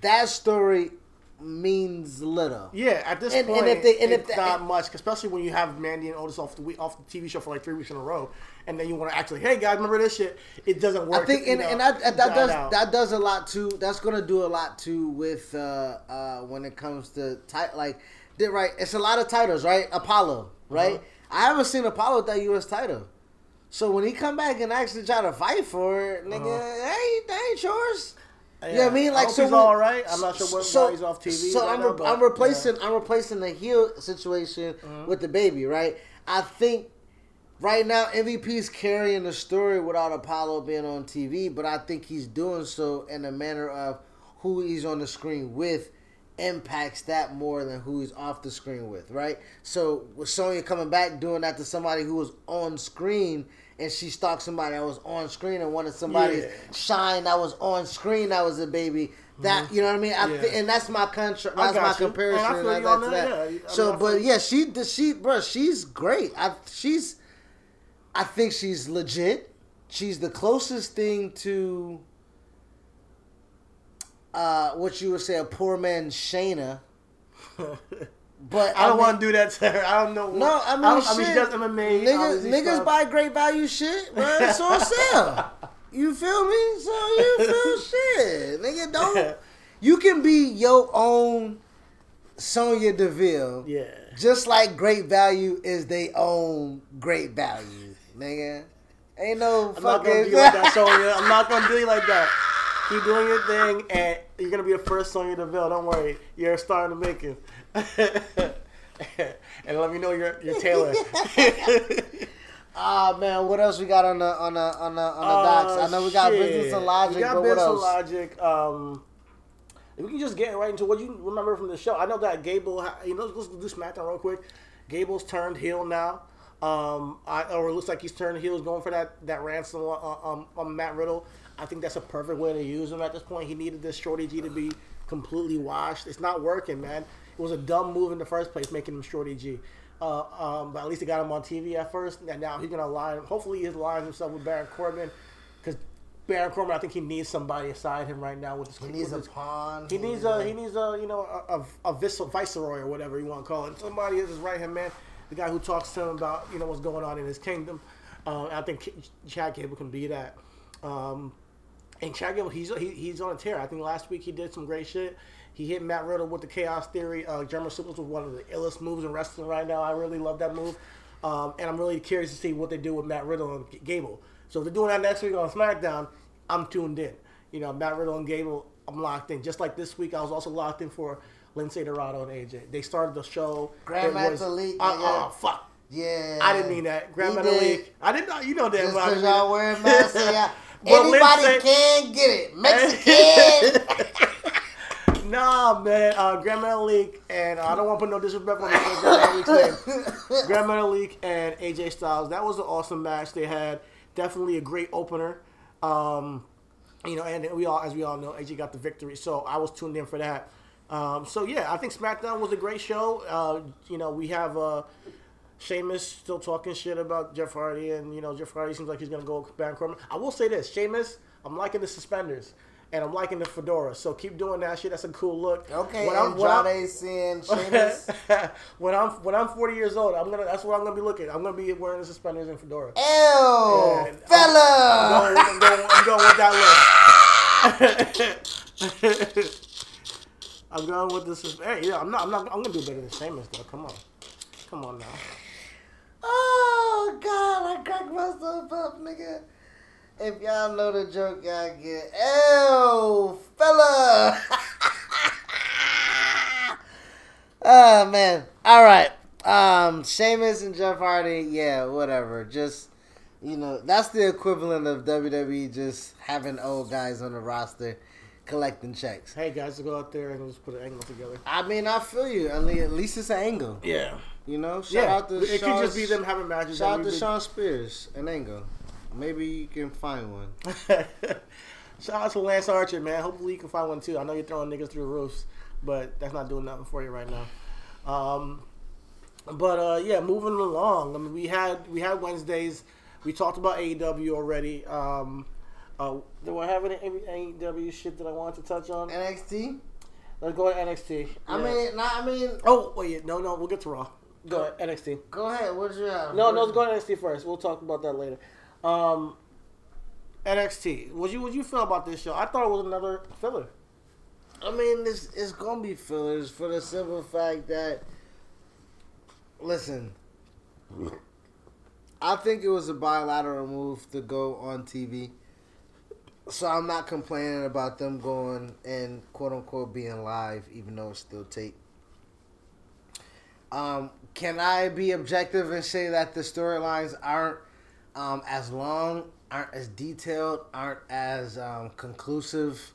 that story means little. Yeah, at this And- and point, if they- and if it's they- not much, especially when you have Mandy and Otis off the week, off the TV show for like three weeks in a row, and then you want to actually, hey guys, remember this shit? It doesn't work. I think, and, know, and that, that does out. that does a lot too. That's gonna do a lot too with uh, uh, when it comes to ti- like, did right? It's a lot of titles, right? Apollo, right? Uh-huh. I haven't seen Apollo with that U.S. title. So when he come back and actually try to fight for it, nigga, that, ain't, that ain't yours. You know what I mean? Like, hope so he's all right. I'm not sure what why he's off TV. So right I'm, now, but, I'm replacing yeah. I'm replacing the heel situation Uh-huh. with the baby, right? I think right now MVP is carrying the story without Apollo being on TV, but I think he's doing so in a manner of who he's on the screen with impacts that more than who he's off the screen with, right? So with Sonya coming back doing that to somebody who was on screen and she stalked somebody that was on screen and wanted somebody's Yeah. shine that was on screen that was a baby. That you know what I mean? I Yeah. thi- and that's my contra- That's my you. comparison. And I feel that- that, yeah. I mean, So, I but feel- yeah, she the she, bro, she's great. I she's, I think she's legit. She's the closest thing to, uh, what you would say a poor man Shayna. But I don't want to do that to her. I don't know. No, I mean, don't- shit. I mean, she does MMA. Niggas, niggas stuff. buy great value shit, bro. It's on sale. You feel me? So you feel shit, nigga. Don't. You can be your own Sonya Deville. Yeah. Just like great value is they own great value, nigga. Ain't no I'm not gonna do like that, Sonya. I'm not gonna do you like that. Keep doing your thing, and you're gonna be the first Sonya Deville. Don't worry, you're a star in the making. and let me know your your Taylor. Ah man, what else we got on the on the on the on the Uh, docs? I know we got shit. business and logic, We got but what business and else? logic. Um, if we can just get right into what you remember from the show. I know that Gable. You know, let's do SmackDown real quick. Gable's turned heel now. Um, I, or it looks like he's turned heel. He's going for that that ransom on, on, on Matt Riddle. I think that's a perfect way to use him at this point. He needed this Shorty G to be completely washed. It's not working, man. It was a dumb move in the first place, making him Shorty G. Uh, um, but at least he got him on TV at first, and now he's gonna align. Hopefully, he aligns himself with Baron Corbin, because Baron Corbin, I think he needs somebody aside him right now with his. He needs a his- pawn. he needs a he needs a you know a, a, a viceroy or whatever you want to call it. Somebody is his right hand man, the guy who talks to him about you know what's going on in his kingdom. Uh, I think Chad Gable can be that. Um, and Chad Gable, he's he, he's on a tear. I think last week he did some great shit. He hit Matt Riddle with the Chaos Theory. Uh, German Supers was one of the illest moves in wrestling right now. I really love that move. Um, and I'm really curious to see what they do with Matt Riddle and G- Gable. So if they're doing that next week on SmackDown, I'm tuned in. You know, Matt Riddle and Gable, I'm locked in. Just like this week, I was also locked in for Lince Dorado and AJ. They started the show. Grandmaster It was- Leak, Uh, oh, fuck. Yeah. I didn't mean that. Grandma He did. I didn't know. You know that. Just because y'all wearing masks, anybody Lince- can get it. Mexican. Nah, man. Uh, Grandma Leak and uh, I don't want to put no disrespect on Grandma Leak's name. Grandma Leak and AJ Styles. That was an awesome match they had. Definitely a great opener. Um, you know, and we all, as we all know, AJ got the victory. So I was tuned in for that. Um, so yeah, I think SmackDown was a great show. Uh, you know, we have uh, Sheamus still talking shit about Jeff Hardy, and you know, Jeff Hardy seems like he's gonna go bankrupt. I will say this, Sheamus, I'm liking the suspenders. And I'm liking the fedora, so keep doing that shit. That's a cool look. okay, When I'm- when I'm- seeing when I'm when I'm 40 years old, I'm gonna. That's what I'm gonna be looking. I'm gonna be wearing the suspenders and fedora. Ew, I'm- fella. I'm going, I'm, going, I'm going with that look. I'm going with this. Hey, yeah, I'm not. I'm not. I'm gonna do better than Sheamus though. Come on, come on now. Oh God, I cracked myself up, nigga. If y'all know the joke, y'all get ew, fella. oh man. All right. Um, Sheamus and Jeff Hardy, yeah, whatever. Just you know, that's the equivalent of WWE just having old guys on the roster collecting checks. Hey guys, go out there and just put an angle together. I mean, I feel you. At least, at least it's an angle. Yeah, You know, shout yeah. out to it Shawn- could just be them having matches. Shout out to we Shawn Spears, an angle. Maybe you can find one. Shout out to Lance Archer, man. Hopefully you can find one too. I know you're throwing niggas through roofs, but that's not doing nothing for you right now. Um, but uh, yeah, moving along. I mean, we had we had Wednesdays. We talked about AEW already. Um, uh, do I have any any AEW shit that I wanted to touch on? NXT. Let's go to NXT. I Yeah. mean, nah, I mean, oh wait, no, no, we'll get to Raw. Go ahead, NXT. go ahead. What's your No, no, let's go to NXT first. We'll talk about that later. Um, NXT. What you what you feel about this show? I thought it was another filler. I mean, it's it's gonna be fillers for the simple fact that, listen, I think it was a bilateral move to go on TV. So I'm not complaining about them going and quote unquote being live, even though it's still tape. Um, can I be objective and say that the storylines aren't um, as long, aren't as detailed, aren't as um, conclusive,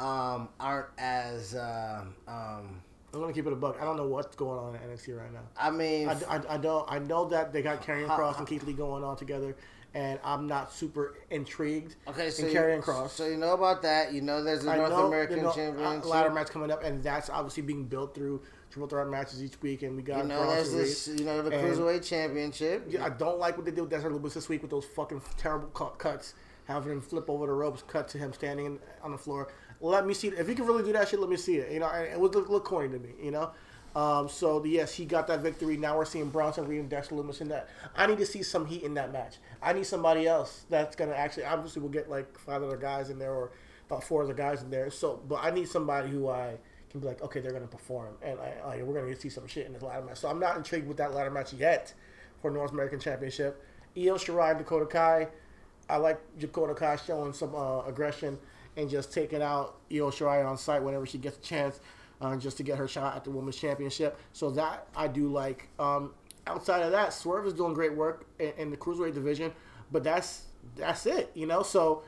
um, aren't as um, um, I'm gonna keep it a buck. I don't know what's going on in NXT right now. I mean, I, I, I don't. I know that they got Karrion Cross and Keith Lee going on together, and I'm not super intrigued. okay, so Karrion Cross. so you know about that. You know there's a I North know, American you know, Championship. ladder match coming up, and that's obviously being built through triple threat matches each week. And we got You know there's this. You know the Cruiserweight Championship. Yeah, I don't like what they did with Dexter Lumis this week with those fucking terrible cut, cuts, having him flip over the ropes, cut to him standing in, on the floor. Let me see. If he can really do that shit, let me see it. You know, and it would look, look corny to me. You know. Um, so yes, he got that victory. Now we're seeing Bronson Reed and Dexter Lumis in that. I need to see some heat in that match. I need somebody else that's gonna actually. Obviously, we'll get like five other guys in there or about four other guys in there. So, but I need somebody who I can be like, okay, they're gonna perform, and I, we're gonna see some shit in this ladder match. So I'm not intrigued with that ladder match yet for North American Championship. Io Shirai Dakota Kai. I like Dakota Kai showing some uh, aggression and just taking out Io Shirai on site whenever she gets a chance, uh, just to get her shot at the Women's Championship. So that I do like. Um, outside of that, Swerve is doing great work in, in the cruiserweight division, but that's that's it, you know. So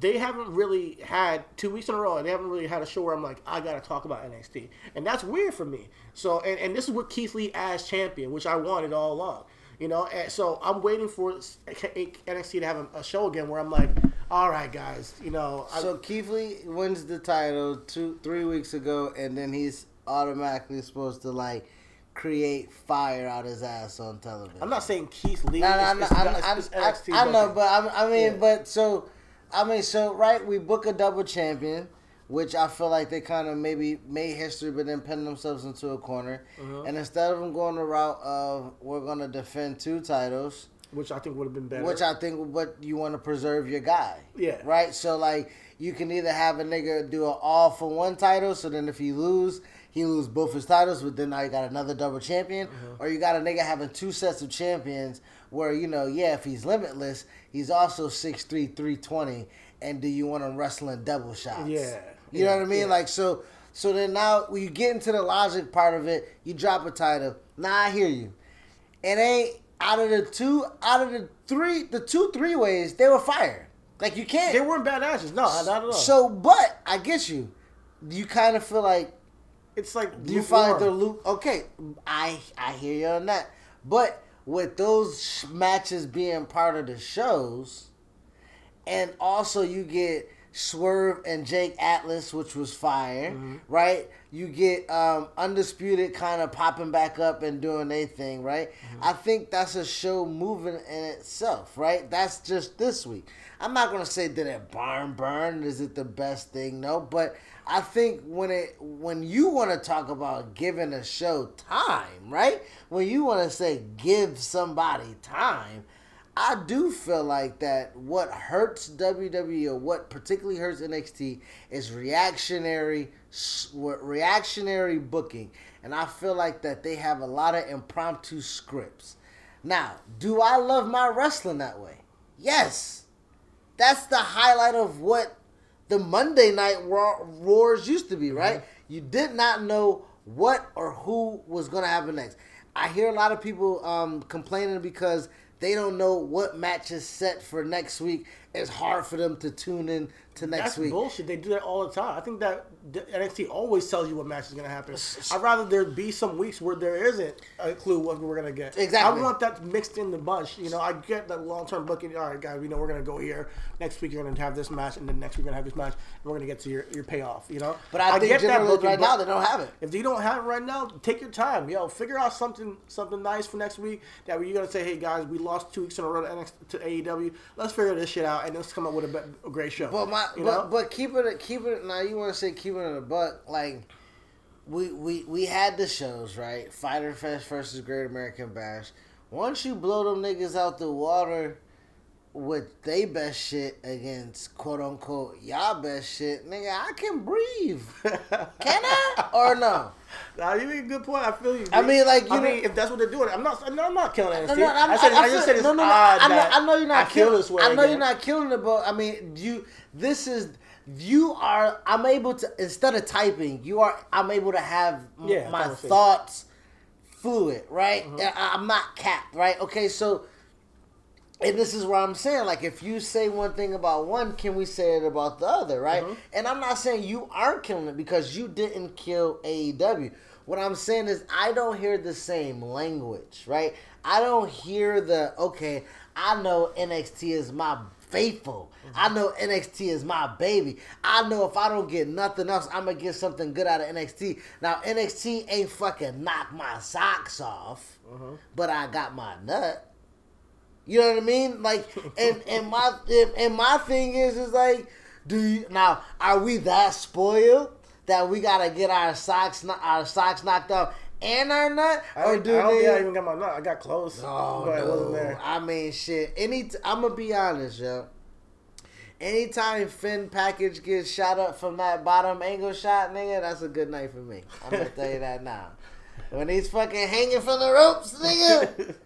they haven't really had two weeks in a row, and they haven't really had a show where I'm like, I gotta talk about NXT, and that's weird for me. So, and, and this is what Keith Lee as champion, which I wanted all along. You know, and so I'm waiting for NXT to have a, a show again where I'm like, all right, guys, you know, I, So Keith Lee wins the title two, three weeks ago, and then he's automatically supposed to like create fire out his ass on television. I'm not saying Keith Lee. No, no, I'm is- I'm, is I'm, NXT I, I know, but I'm, I mean, Yeah. but so, I mean, so right, we book a double champion, which I feel like they kind of maybe made history, but then pinned themselves into a corner. Uh-huh. And instead of them going the route of we're gonna defend two titles, which I think would have been better. which I think what you want to preserve your guy. Yeah. Right. So like you can either have a nigga do an all for one title, so then if he lose, he lose both his titles, but then now you got another double champion, or you got a nigga having two sets of champions where you know yeah if he's limitless, he's also 6'3", 320, and do you want him wrestling double shots? Yeah. You know what I mean? yeah. Like so. So then now when you get into the logic part of it, you drop a title. Now I hear you it ain't out of the two out of the three the two three ways they were fired like you can't they weren't bad matches. No, not at all. so but i get you you kind of feel like it's like do you find the loop okay i i hear you on that but with those sh- matches being part of the shows and also you get Swerve and Jake Atlas, which was fire, Mm-hmm. right? You get um, Undisputed kind of popping back up and doing their thing, right? Mm-hmm. I think that's a show moving in itself, right? That's just this week. I'm not gonna say that it barn burn is it the best thing, no, but I think when it when you want to talk about giving a show time, right? When you want to say give somebody time, I do feel like that what hurts WWE or what particularly hurts NXT is reactionary reactionary booking. And I feel like that they have a lot of impromptu scripts. Now, do I love my wrestling that way? Yes. That's the highlight of what the Monday night roars used to be, right? You did not know what or who was going to happen next. I hear a lot of people um, complaining because they don't know what match is set for next week. It's hard for them to tune in to next That's week. bullshit. They do that all the time. I think that NXT always tells you what match is going to happen. I'd rather there be some weeks where there isn't a clue what we're going to get. Exactly. I want that mixed in the bunch. You know, I get that long term booking. All right, guys, we know we're going to go here. Next week you're going to have this match, and then next week we're going to have this match, and we're going to get to your, your payoff. You know. But I, think get that booking, right now they don't have it. If you don't have it right now, take your time. Yo, figure out something something nice for next week that you're gonna say, hey guys, we lost two weeks in a row to, NXT, to AEW. Let's figure this shit out and let's come up with a, a great show. But my you but, know? but keep it keep it now you want to say keep it in a buck like we we we had the shows right Fyter Fest versus Great American Bash. Once you blow them niggas out the water with they best shit against quote unquote y'all best shit, nigga, I can breathe. Can I or no? Nah, you make a good point. I feel you. I mean, like, you I know- mean, if that's what they're doing, I'm not. No, I'm not killing NXT. No, no, I'm, I said, I, feel- just said it's no, no, no, odd I know, that I know you're not I killing. this way. I know again. you're not killing it, but I mean, you. This is you are. I'm able to instead of typing, you are. I'm able to have Yeah, my thoughts fluid, right? Mm-hmm. I- I'm not capped, right? Okay, so and this is what I'm saying. Like, if you say one thing about one, can we say it about the other, right? Mm-hmm. And I'm not saying you aren't killing it because you didn't kill AEW. What I'm saying is, I don't hear the same language, right? I don't hear the okay. I know NXT is my faithful. I know NXT is my baby. I know if I don't get nothing else, I'm gonna get something good out of NXT. Now NXT ain't fucking knock my socks off, but I got my nut. You know what I mean? Like, and and my and, and my thing is is like, do you now? Are we that spoiled that we gotta get our socks our socks knocked off and our nut, I, or don't- do I don't they? I even got my nut. I got close, Oh but it wasn't there. I mean, shit. Any, t- I'm gonna be honest, yo. Anytime Finn package gets shot up from that bottom angle shot, nigga, that's a good night for me. I'm gonna tell you that now. When he's fucking hanging from the ropes, nigga.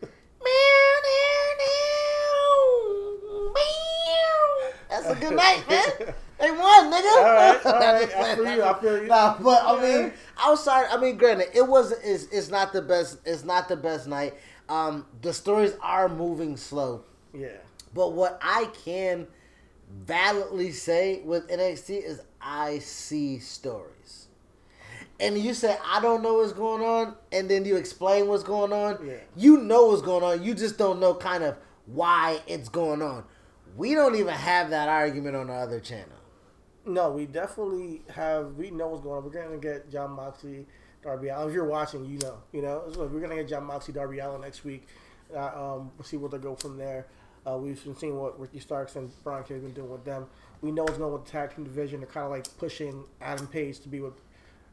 That's a good night, man. They won, nigga. All right, all right. I feel you. I feel you. Nah, but I mean, outside. I mean, granted, it wasn't. It's, it's not the best. It's not the best night. Um, the stories are moving slow, yeah. but what I can validly say with NXT is I see stories. And you say I don't know what's going on, and then you explain what's going on. Yeah. You know what's going on. You just don't know kind of why it's going on. We don't even have that argument on the other channel. No, we definitely have. We know what's going on. We're gonna get Jon Moxley, Darby Allin. If you're watching, you know. You know, so we're gonna get Jon Moxley, Darby Allin next week. Uh, um, we'll see where they go from there. Uh, we've been seeing what Ricky Starks and Brian Cage been doing with them. We know what's going on with the tag team division. They're kind of like pushing Adam Page to be with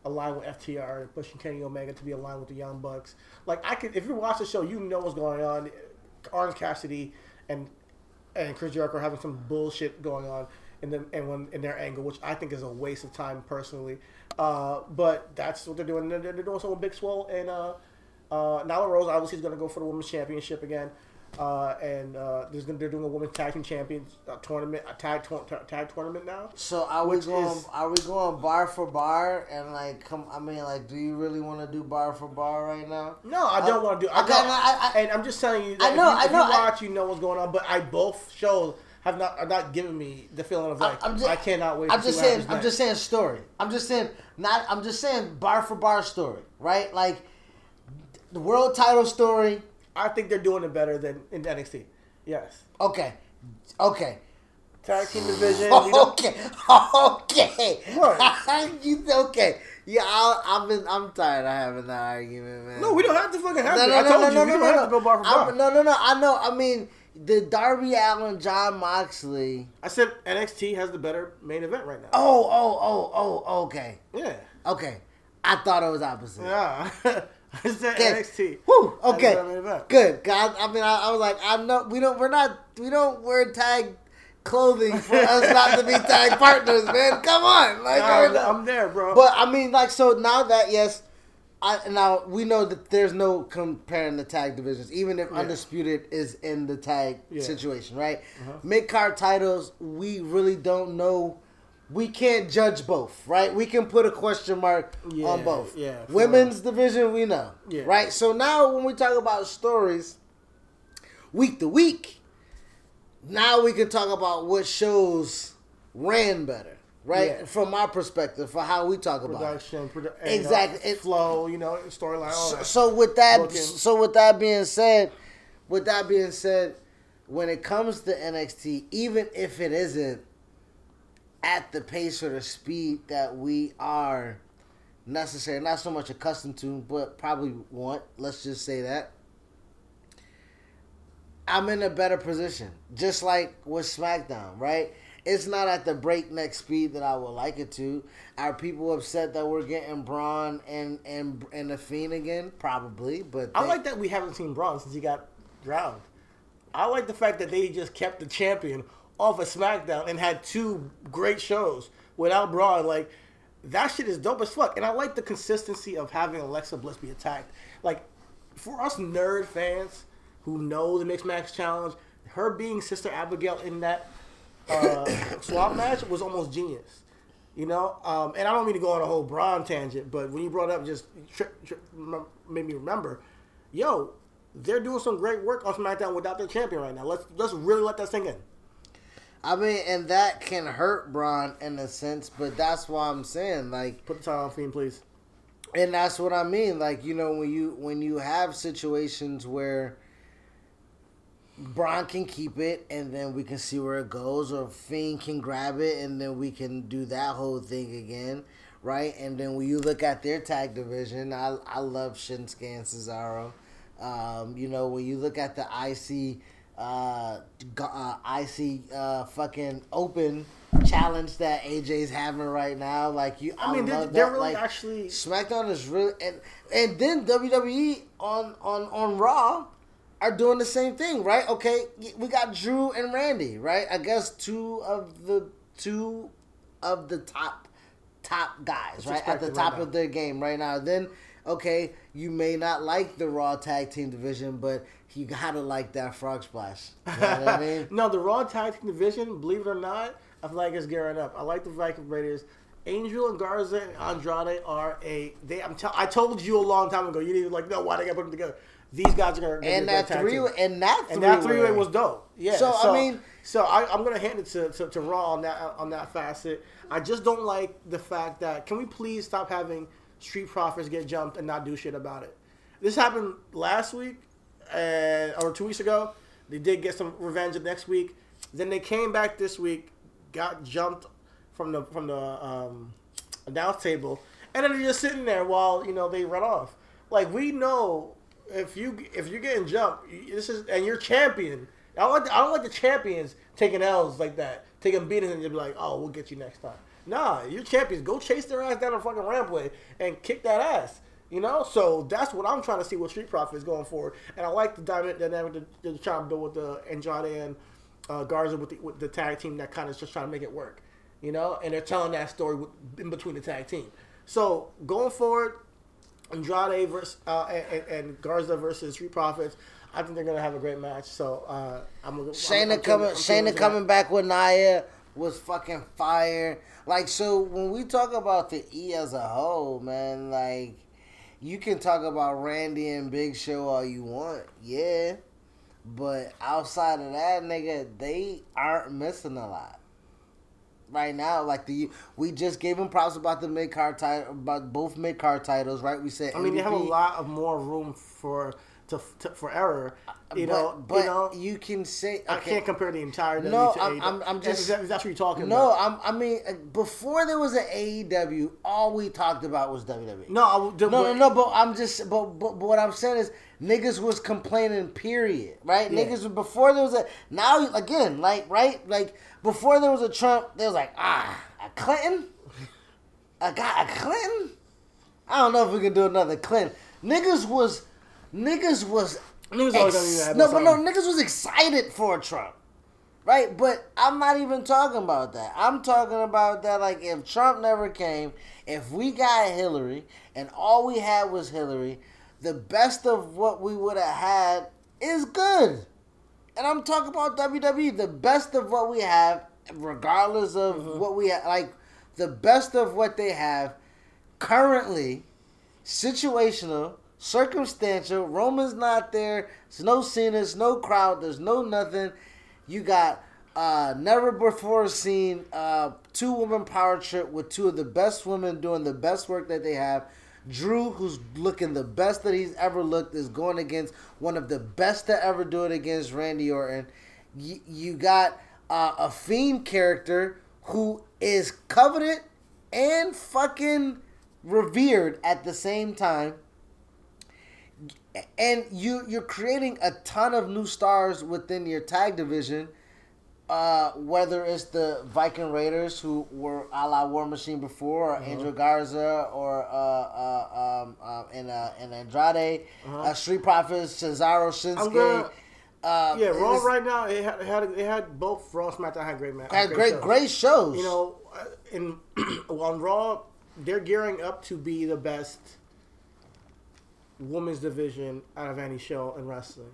aligned with FTR, and pushing Kenny Omega to be aligned with the Young Bucks. Like I could, if you watch the show, you know what's going on. Orange Cassidy and and Chris Jericho are having some bullshit going on in them and when in their angle, which I think is a waste of time personally. Uh, but that's what they're doing. They're, they're doing something Big Swole and uh, uh, Nyla Rose. Obviously, is going to go for the women's championship again. Uh, and uh, there's gonna, they're doing a women's tag team champions uh, tournament, a tag tag tournament now. So are we going? is- are we going bar for bar and like come? I mean, like, do you really want to do bar for bar right now? No, I don't want to do. I, no, I- I- and I'm just telling you. I know, If you, I know, you watch, you know what's going on. But I both shows have not are not giving me the feeling of like just, I cannot wait. I'm to just see saying. I'm just saying story. I'm just saying not. I'm just saying bar for bar story. Right? Like the world title story. I think they're doing it better than in NXT. Yes, Okay. Okay. tag team division. Okay. Okay. What? you okay? Yeah, I, I've been. I'm tired of having that argument, man. no, we don't have to fucking have No, to. no, I no, told no, you, no, we no, don't no, have no. to go bar for I'm- No, no, no. I know. I mean, the Darby Allin, Jon Moxley. I said NXT has the better main event right now. Oh, oh, oh, oh. Okay. Yeah, Okay. I thought it was opposite. yeah. I said Okay. NXT. The okay. better main event. Good. God, I mean, I, I was like, I know we don't. We're not. We don't wear tag clothing for us not to be tag partners, man. Come on, like. We're I'm, I'm there, bro. But I mean, like, so now that yes, I now we know that there's no comparing the tag divisions, even if Yeah. undisputed is in the tag Yeah. Uh-huh. situation, right? Mid card titles, we really don't know. We can't judge both, right? We can put a question mark Yeah, on both. yeah, Women's division, we know, Yeah. right? So now when we talk about stories, week to week, now we can talk about what shows ran better, right? Yeah. From our perspective, for how we talk about it. production, produ- and, Exactly. uh, It- flow, you know, storyline, So, so with that, Booking. so with that being said, with that being said, when it comes to NXT, even if it isn't at the pace or the speed that we are necessary, not so much accustomed to, but probably want. Let's just say that. I'm in a better position, just like with SmackDown, right? It's not at the breakneck speed that I would like it to. Are people upset that we're getting Braun and and and the Fiend again? Probably, but I they- like that we haven't seen Braun since he got drowned. I like the fact that they just kept the champion off of SmackDown and had two great shows without Braun. Like that shit is dope as fuck, and I like the consistency of having Alexa Bliss be attacked. Like for us nerd fans who know the mixed match challenge, her being Sister Abigail in that uh, swap match was almost genius. You know, um, and I don't mean to go on a whole Braun tangent, but when you brought up just tri- tri- made me remember yo, they're doing some great work on SmackDown without their champion right now. Let's let's really let that sink in. I mean, and that can hurt Braun in a sense, but that's why I'm saying like Put the title on Fiend, please. and that's what I mean. Like you know, when you when you have situations where Braun can keep it, and then we can see where it goes, or Fiend can grab it, and then we can do that whole thing again, right? And then when you look at their tag division, I I love Shinsuke and Cesaro. Um, you know, when you look at the IC, uh, uh IC, uh, fucking open challenge that AJ's having right now, like you, I mean, they're, they're really like, actually. SmackDown is really and and then WWE on on on Raw are doing the same thing, right? Okay, we got Drew and Randy, right? I guess two of the two of the top top guys, right? At the top right of their game right now. Then okay, you may not like the Raw tag team division, but you gotta like that frog splash. You know what I mean? no, the Raw Tag Team Division, believe it or not, I feel like it's gearing up. I like the Viking Raiders. Angel and Garza and Andrade are a. They, I'm tell, I told you a long time ago. You didn't like, no, why they got put them together? These guys are gonna. gonna And that three and that and that three way was dope. Yeah. So, I mean- so I, I'm gonna hand it to, to, to Raw on that on that facet. I just don't like the fact that can we please stop having Street Profits get jumped and not do shit about it. This happened last week, or two weeks ago. They did get some revenge next week. Then they came back this week, got jumped from the from the um, announce table, and then they're just sitting there while you know they run off. Like we know if you if you're getting jumped, this is and you're champion. I don't like the, I don't like the champions taking L's like that, taking beatings and just be like, oh, we'll get you next time. Nah, you're champions. Go chase their ass down the fucking rampway and kick that ass. You know, so that's what I'm trying to see with Street Profits going forward, and I like the dynamic dynamic that they're trying to build with the Andrade and uh, Garza with the, with the tag team that kind of just trying to make it work. You know, and they're telling that story with, in between the tag team. So going forward, Andrade versus uh, and, and Garza versus Street Profits. I think they're gonna have a great match. So uh, I'm Shayna I'm coming, I'm tuning Shayna coming back with Nia was fucking fire. Like so, when we talk about the E as a whole, man, like you can talk about Randy and Big Show all you want, yeah, but outside of that, nigga, they aren't missing a lot right now. Like the we just gave them props about the mid card title, about both mid card titles, right? We said I mean, they have a lot of more room for to, to for error. You but, know, but you know. you can say I can't compare the entire WWE No, to I'm- AEW. I'm- I'm just- that- if that's what you're talking No, about. I'm, I mean, uh, before there was an AEW, all we talked about was WWE. No, I, would- no, no, but- no. But I'm just, but, but, but what I'm saying is, niggas was complaining. Period. Right? Yeah. Niggas before there was a now again, like right, like before there was a Trump, there was like ah, a Clinton, a guy, a Clinton. I don't know if we can do another Clinton. Niggas was, niggas was. Niggas ex- no, but no, niggas was excited for Trump. Right, but I'm not even talking about that. I'm talking about that like if Trump never came, if we got Hillary and all we had was Hillary, the best of what we would have had is good. And I'm talking about WWE, the best of what we have, regardless of Mm-hmm. what we have, like the best of what they have currently, situational, circumstantial. Roman's not there. There's no. There's no crowd. There's no nothing. You got uh, never before seen uh, two woman power trip with two of the best women doing the best work that they have. Drew, who's looking the best that he's ever looked, is going against one of the best to ever do it against Randy Orton. You, you got uh, a fiend character who is coveted and fucking revered at the same time and you you're creating a ton of new stars within your tag division. Uh, whether it's the Viking Raiders who were a la War Machine before, or Angel Garza, or uh, uh, um, uh, and uh, and Andrade, uh Street Profits, Cesaro, Shinsuke. gonna- uh, yeah, Raw right now it had, it had it had both Raw and SmackDown had great matches. had great great shows. You know, uh, in on Raw, they're gearing up to be the best women's division out of any show in wrestling.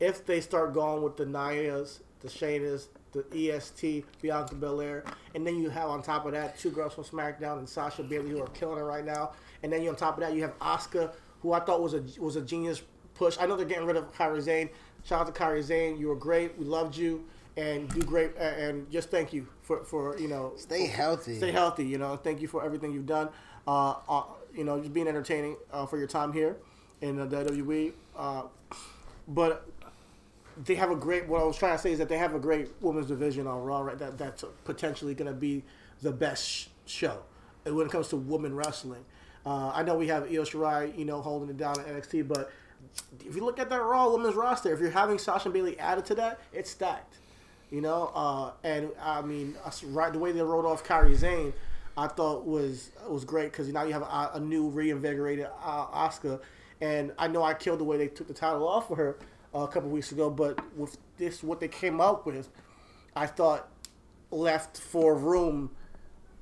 If they start going with the Nias, the Shaynas, the EST, Bianca Belair, and then you have on top of that two girls from SmackDown and Sasha Bayley who are killing it right now, and then you on top of that you have Asuka, who I thought was a was a genius push. I know they're getting rid of Kairi Sane. Shout out to Kairi Sane. You were great. We loved you, and do great. And just thank you for for you know Stay healthy. stay healthy. You know, thank you for everything you've done. Uh, uh you know, just being entertaining uh, for your time here in the WWE. Uh, but they have a great. What I was trying to say is that they have a great women's division on Raw. Right, that that's potentially going to be the best sh- show when it comes to women wrestling. Uh, I know we have Io Shirai, you know, holding it down at NXT, but if you look at that Raw women's roster, if you're having Sasha and Bayley added to that, it's stacked. You know, uh, and I mean, right the way they wrote off Kairi Sane, I thought was was great because now you have a, a new reinvigorated uh, Asuka, and I know I killed the way they took the title off of her uh, a couple weeks ago, but with this what they came up with, I thought left for room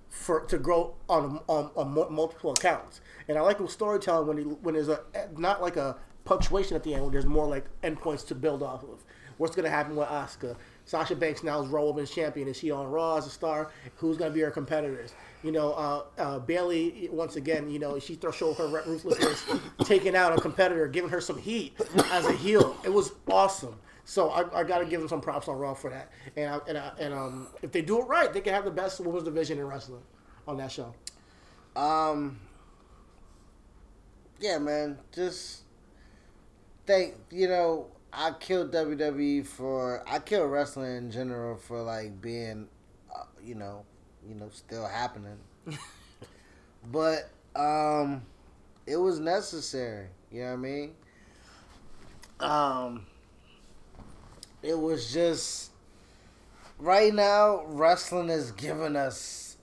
for to grow on on, on multiple accounts. And I like with storytelling when he, when there's a not like a punctuation at the end, where there's more like endpoints to build off of. What's to happen with Asuka? Sasha Banks now is Raw Women's Champion. Is she on Raw as a star? Who's going to be her competitors? You know, uh, uh, Bayley once again. You know, she throw show her ruthlessness, taking out a competitor, giving her some heat as a heel. It was awesome. So I, I got to give them some props on Raw for that. And I, and, I, and um, if they do it right, they can have the best women's division in wrestling on that show. Um. Yeah, man. Just thank you know I killed WWE for I killed wrestling in general for like being, uh, you know, you know, still happening. but um, it was necessary. You know what I mean? Um, it was just right now wrestling is giving us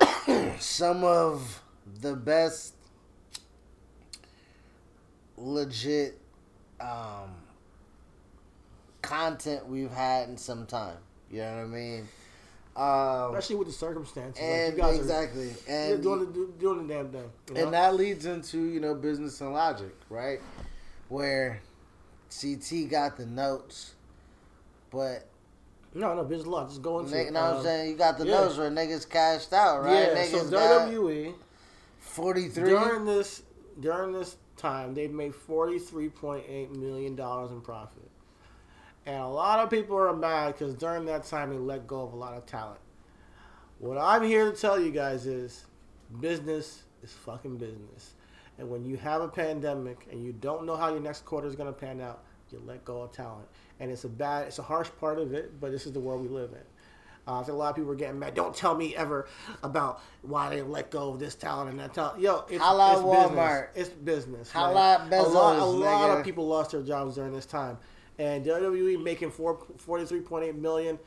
some of the best legit um, content we've had in some time. You know what I mean? Um, Especially with the circumstances. and like you guys exactly, are and doing, the, doing the damn thing. You know? and that leads into you know business and logic, right? Where CT got the notes, but no, no, business law. Just go into nigga, it. know what I'm Um, saying? You got the yeah. notes where niggas cashed out, right? Yeah, niggas so WWE 43. during this during this time they've made forty three point eight million dollars in profit, and a lot of people are mad because during that time they let go of a lot of talent. What I'm here to tell you guys is, business is fucking business, and when you have a pandemic and you don't know how your next quarter is gonna pan out, you let go of talent, and it's a bad, it's a harsh part of it, but this is the world we live in. Uh, a lot of people are getting mad. Don't tell me ever about why they let go of this talent and that talent. Yo, it's, Holla it's Walmart. business. It's business. Holla man. at a lot, a lot of people lost their jobs during this time, and WWE making four, 43.8 million.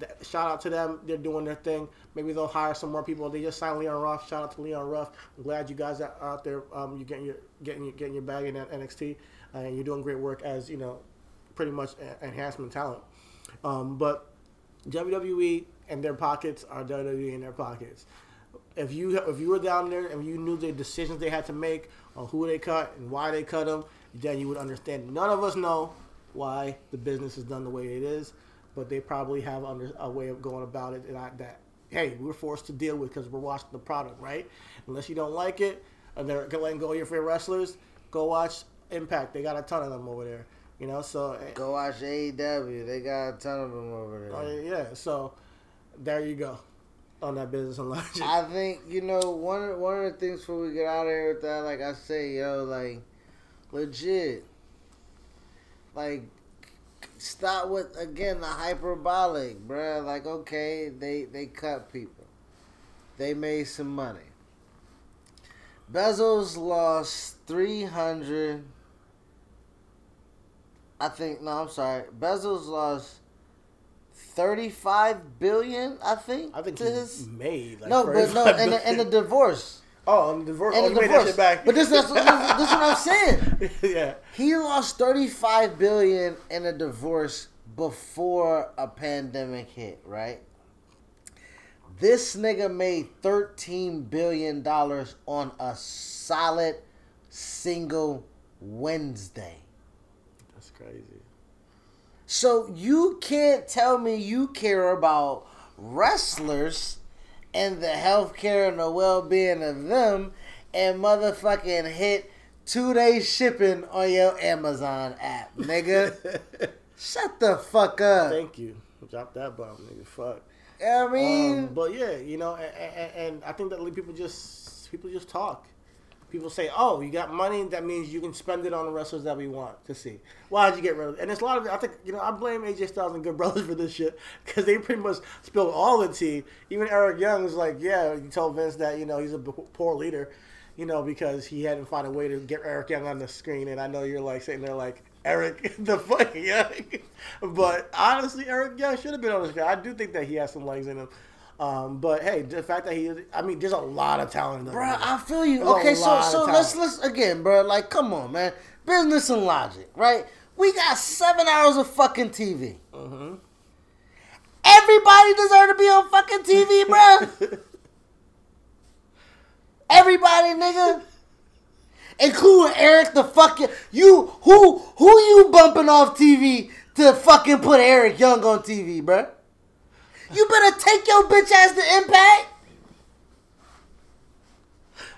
That, shout out to them. They're doing their thing. Maybe they'll hire some more people. They just signed Leon Ruff. Shout out to Leon Ruff. I'm glad you guys are out there. Um, you're getting your getting your, getting your bag in at NXT, and you're doing great work as you know, pretty much enhancement talent. Um, but WWE and their pockets are WWE in their pockets. If you if you were down there and you knew the decisions they had to make on who they cut and why they cut them, then you would understand. None of us know why the business is done the way it is, but they probably have under a way of going about it that, that hey, we're forced to deal with because we're watching the product, right? Unless you don't like it, and they're letting go of your favorite wrestlers, go watch Impact. They got a ton of them over there, you know. So eh, Go watch AEW. They got a ton of them over there. Oh, yeah, so there you go on that business and logic. I think you know one of, one of the things before we get out of here with that, like I say, yo, like legit, like stop with again the hyperbolic, bruh. Like okay, they they cut people, they made some money. Bezos lost three hundred. I think no, I'm sorry. Bezos lost thirty-five billion. I think. I think to he his made like no, but no, 35 and the, and the divorce. oh, and the divorce. And oh, the divorce. But this, that's, this, this is what I'm saying. yeah, He lost 35 billion in a divorce before a pandemic hit, right? This nigga made 13 billion dollars on a solid single Wednesday. Crazy. So you can't tell me you care about wrestlers and the health care and the well being of them and motherfucking hit two day shipping on your Amazon app, nigga. Shut the fuck up. Thank you. Drop that bomb, nigga. Fuck. You know what I mean, Um, but yeah, you know, and, and, and I think that people just people just talk. People say, "Oh, you got money. That means you can spend it on the wrestlers that we want to see." Why did you get rid of? It? And it's a lot of. I think you know I blame AJ Styles and Good Brothers for this shit because they pretty much spilled all the tea. Even Eric Young was like, "Yeah, you told Vince that you know he's a poor leader." You know, because he hadn't found a way to get Eric Young on the screen, and I know you're like sitting there like Eric the fuck Young, but honestly, Eric Young should have been on the screen. I do think that he has some legs in him. Um, but hey, the fact that he, I mean, there's a lot of talent. in the bro. I feel you. There's Okay, so so let's let's again, bro. Like, come on, man. Business and logic, right? We got seven hours of fucking TV. Mm-hmm. Everybody deserve to be on fucking TV, bro. Everybody, nigga. Including Eric the fucking you who who you bumping off TV to fucking put Eric Young on TV, bruh? You better take your bitch ass to impact.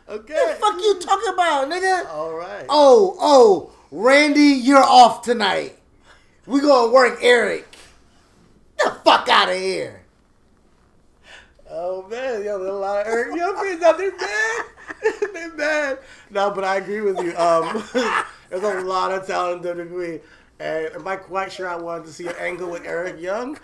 Okay. What The fuck you talking about, nigga? All right. Oh, oh, Randy, you're off tonight. We gonna work Eric. Get the fuck out of here. Oh man, yo, there's a lot of Eric Young fans out there bad. they bad. No, but I agree with you. Um, there's a lot of talent in WWE, and am I quite sure I wanted to see an angle with Eric Young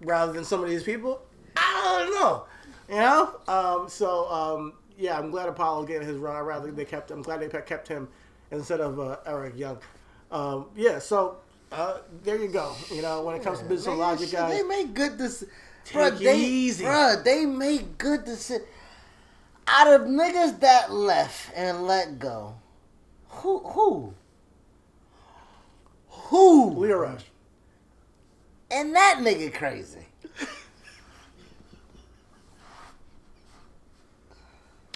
rather than some of these people? I don't know. You know. Um, so um, yeah, I'm glad Apollo getting his run. I rather they kept. I'm glad they kept him instead of uh, Eric Young. Um, yeah. So. Uh, there you go. You know, when it comes to business Man, logic, guys, They make good decisions. Bruh, they, easy. Bruh, they make good decisions. Out of niggas that left and let go, who, who, who, Lio Rush. And that nigga crazy.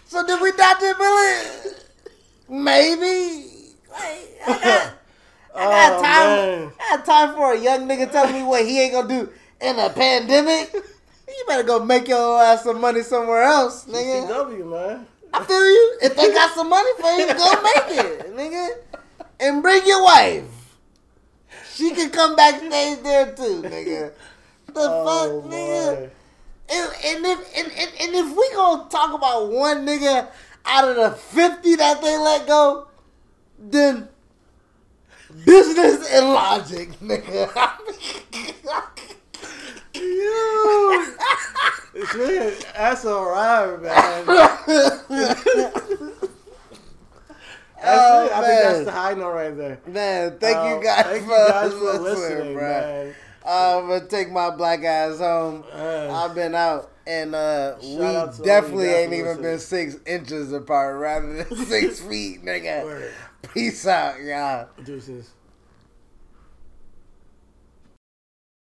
so did we Dr. Billy? Maybe. Like, I got, I got Oh, time. man. I got time for a young nigga telling me what he ain't gonna do in a pandemic. You better go make your ass some money somewhere else, nigga. CW, man. I feel you. If they got some money for you, go make it, nigga. And bring your wife. She can come backstage there too, nigga. The Oh, fuck, nigga. And, and if and, and, and if we gonna talk about one nigga out of the fifty that they let go, then business and logic, nigga. You. It's man, that's alright, man. Oh, it. I think that's the high note right there. Man, thank Um, you guys, thank for, you guys for listening, listening, bro. man. I'm gonna take my black ass home. Man. I've been out, and uh, Shout we definitely ain't even been six inches apart, rather than six feet, nigga. Word. Peace out, y'all. Deuces.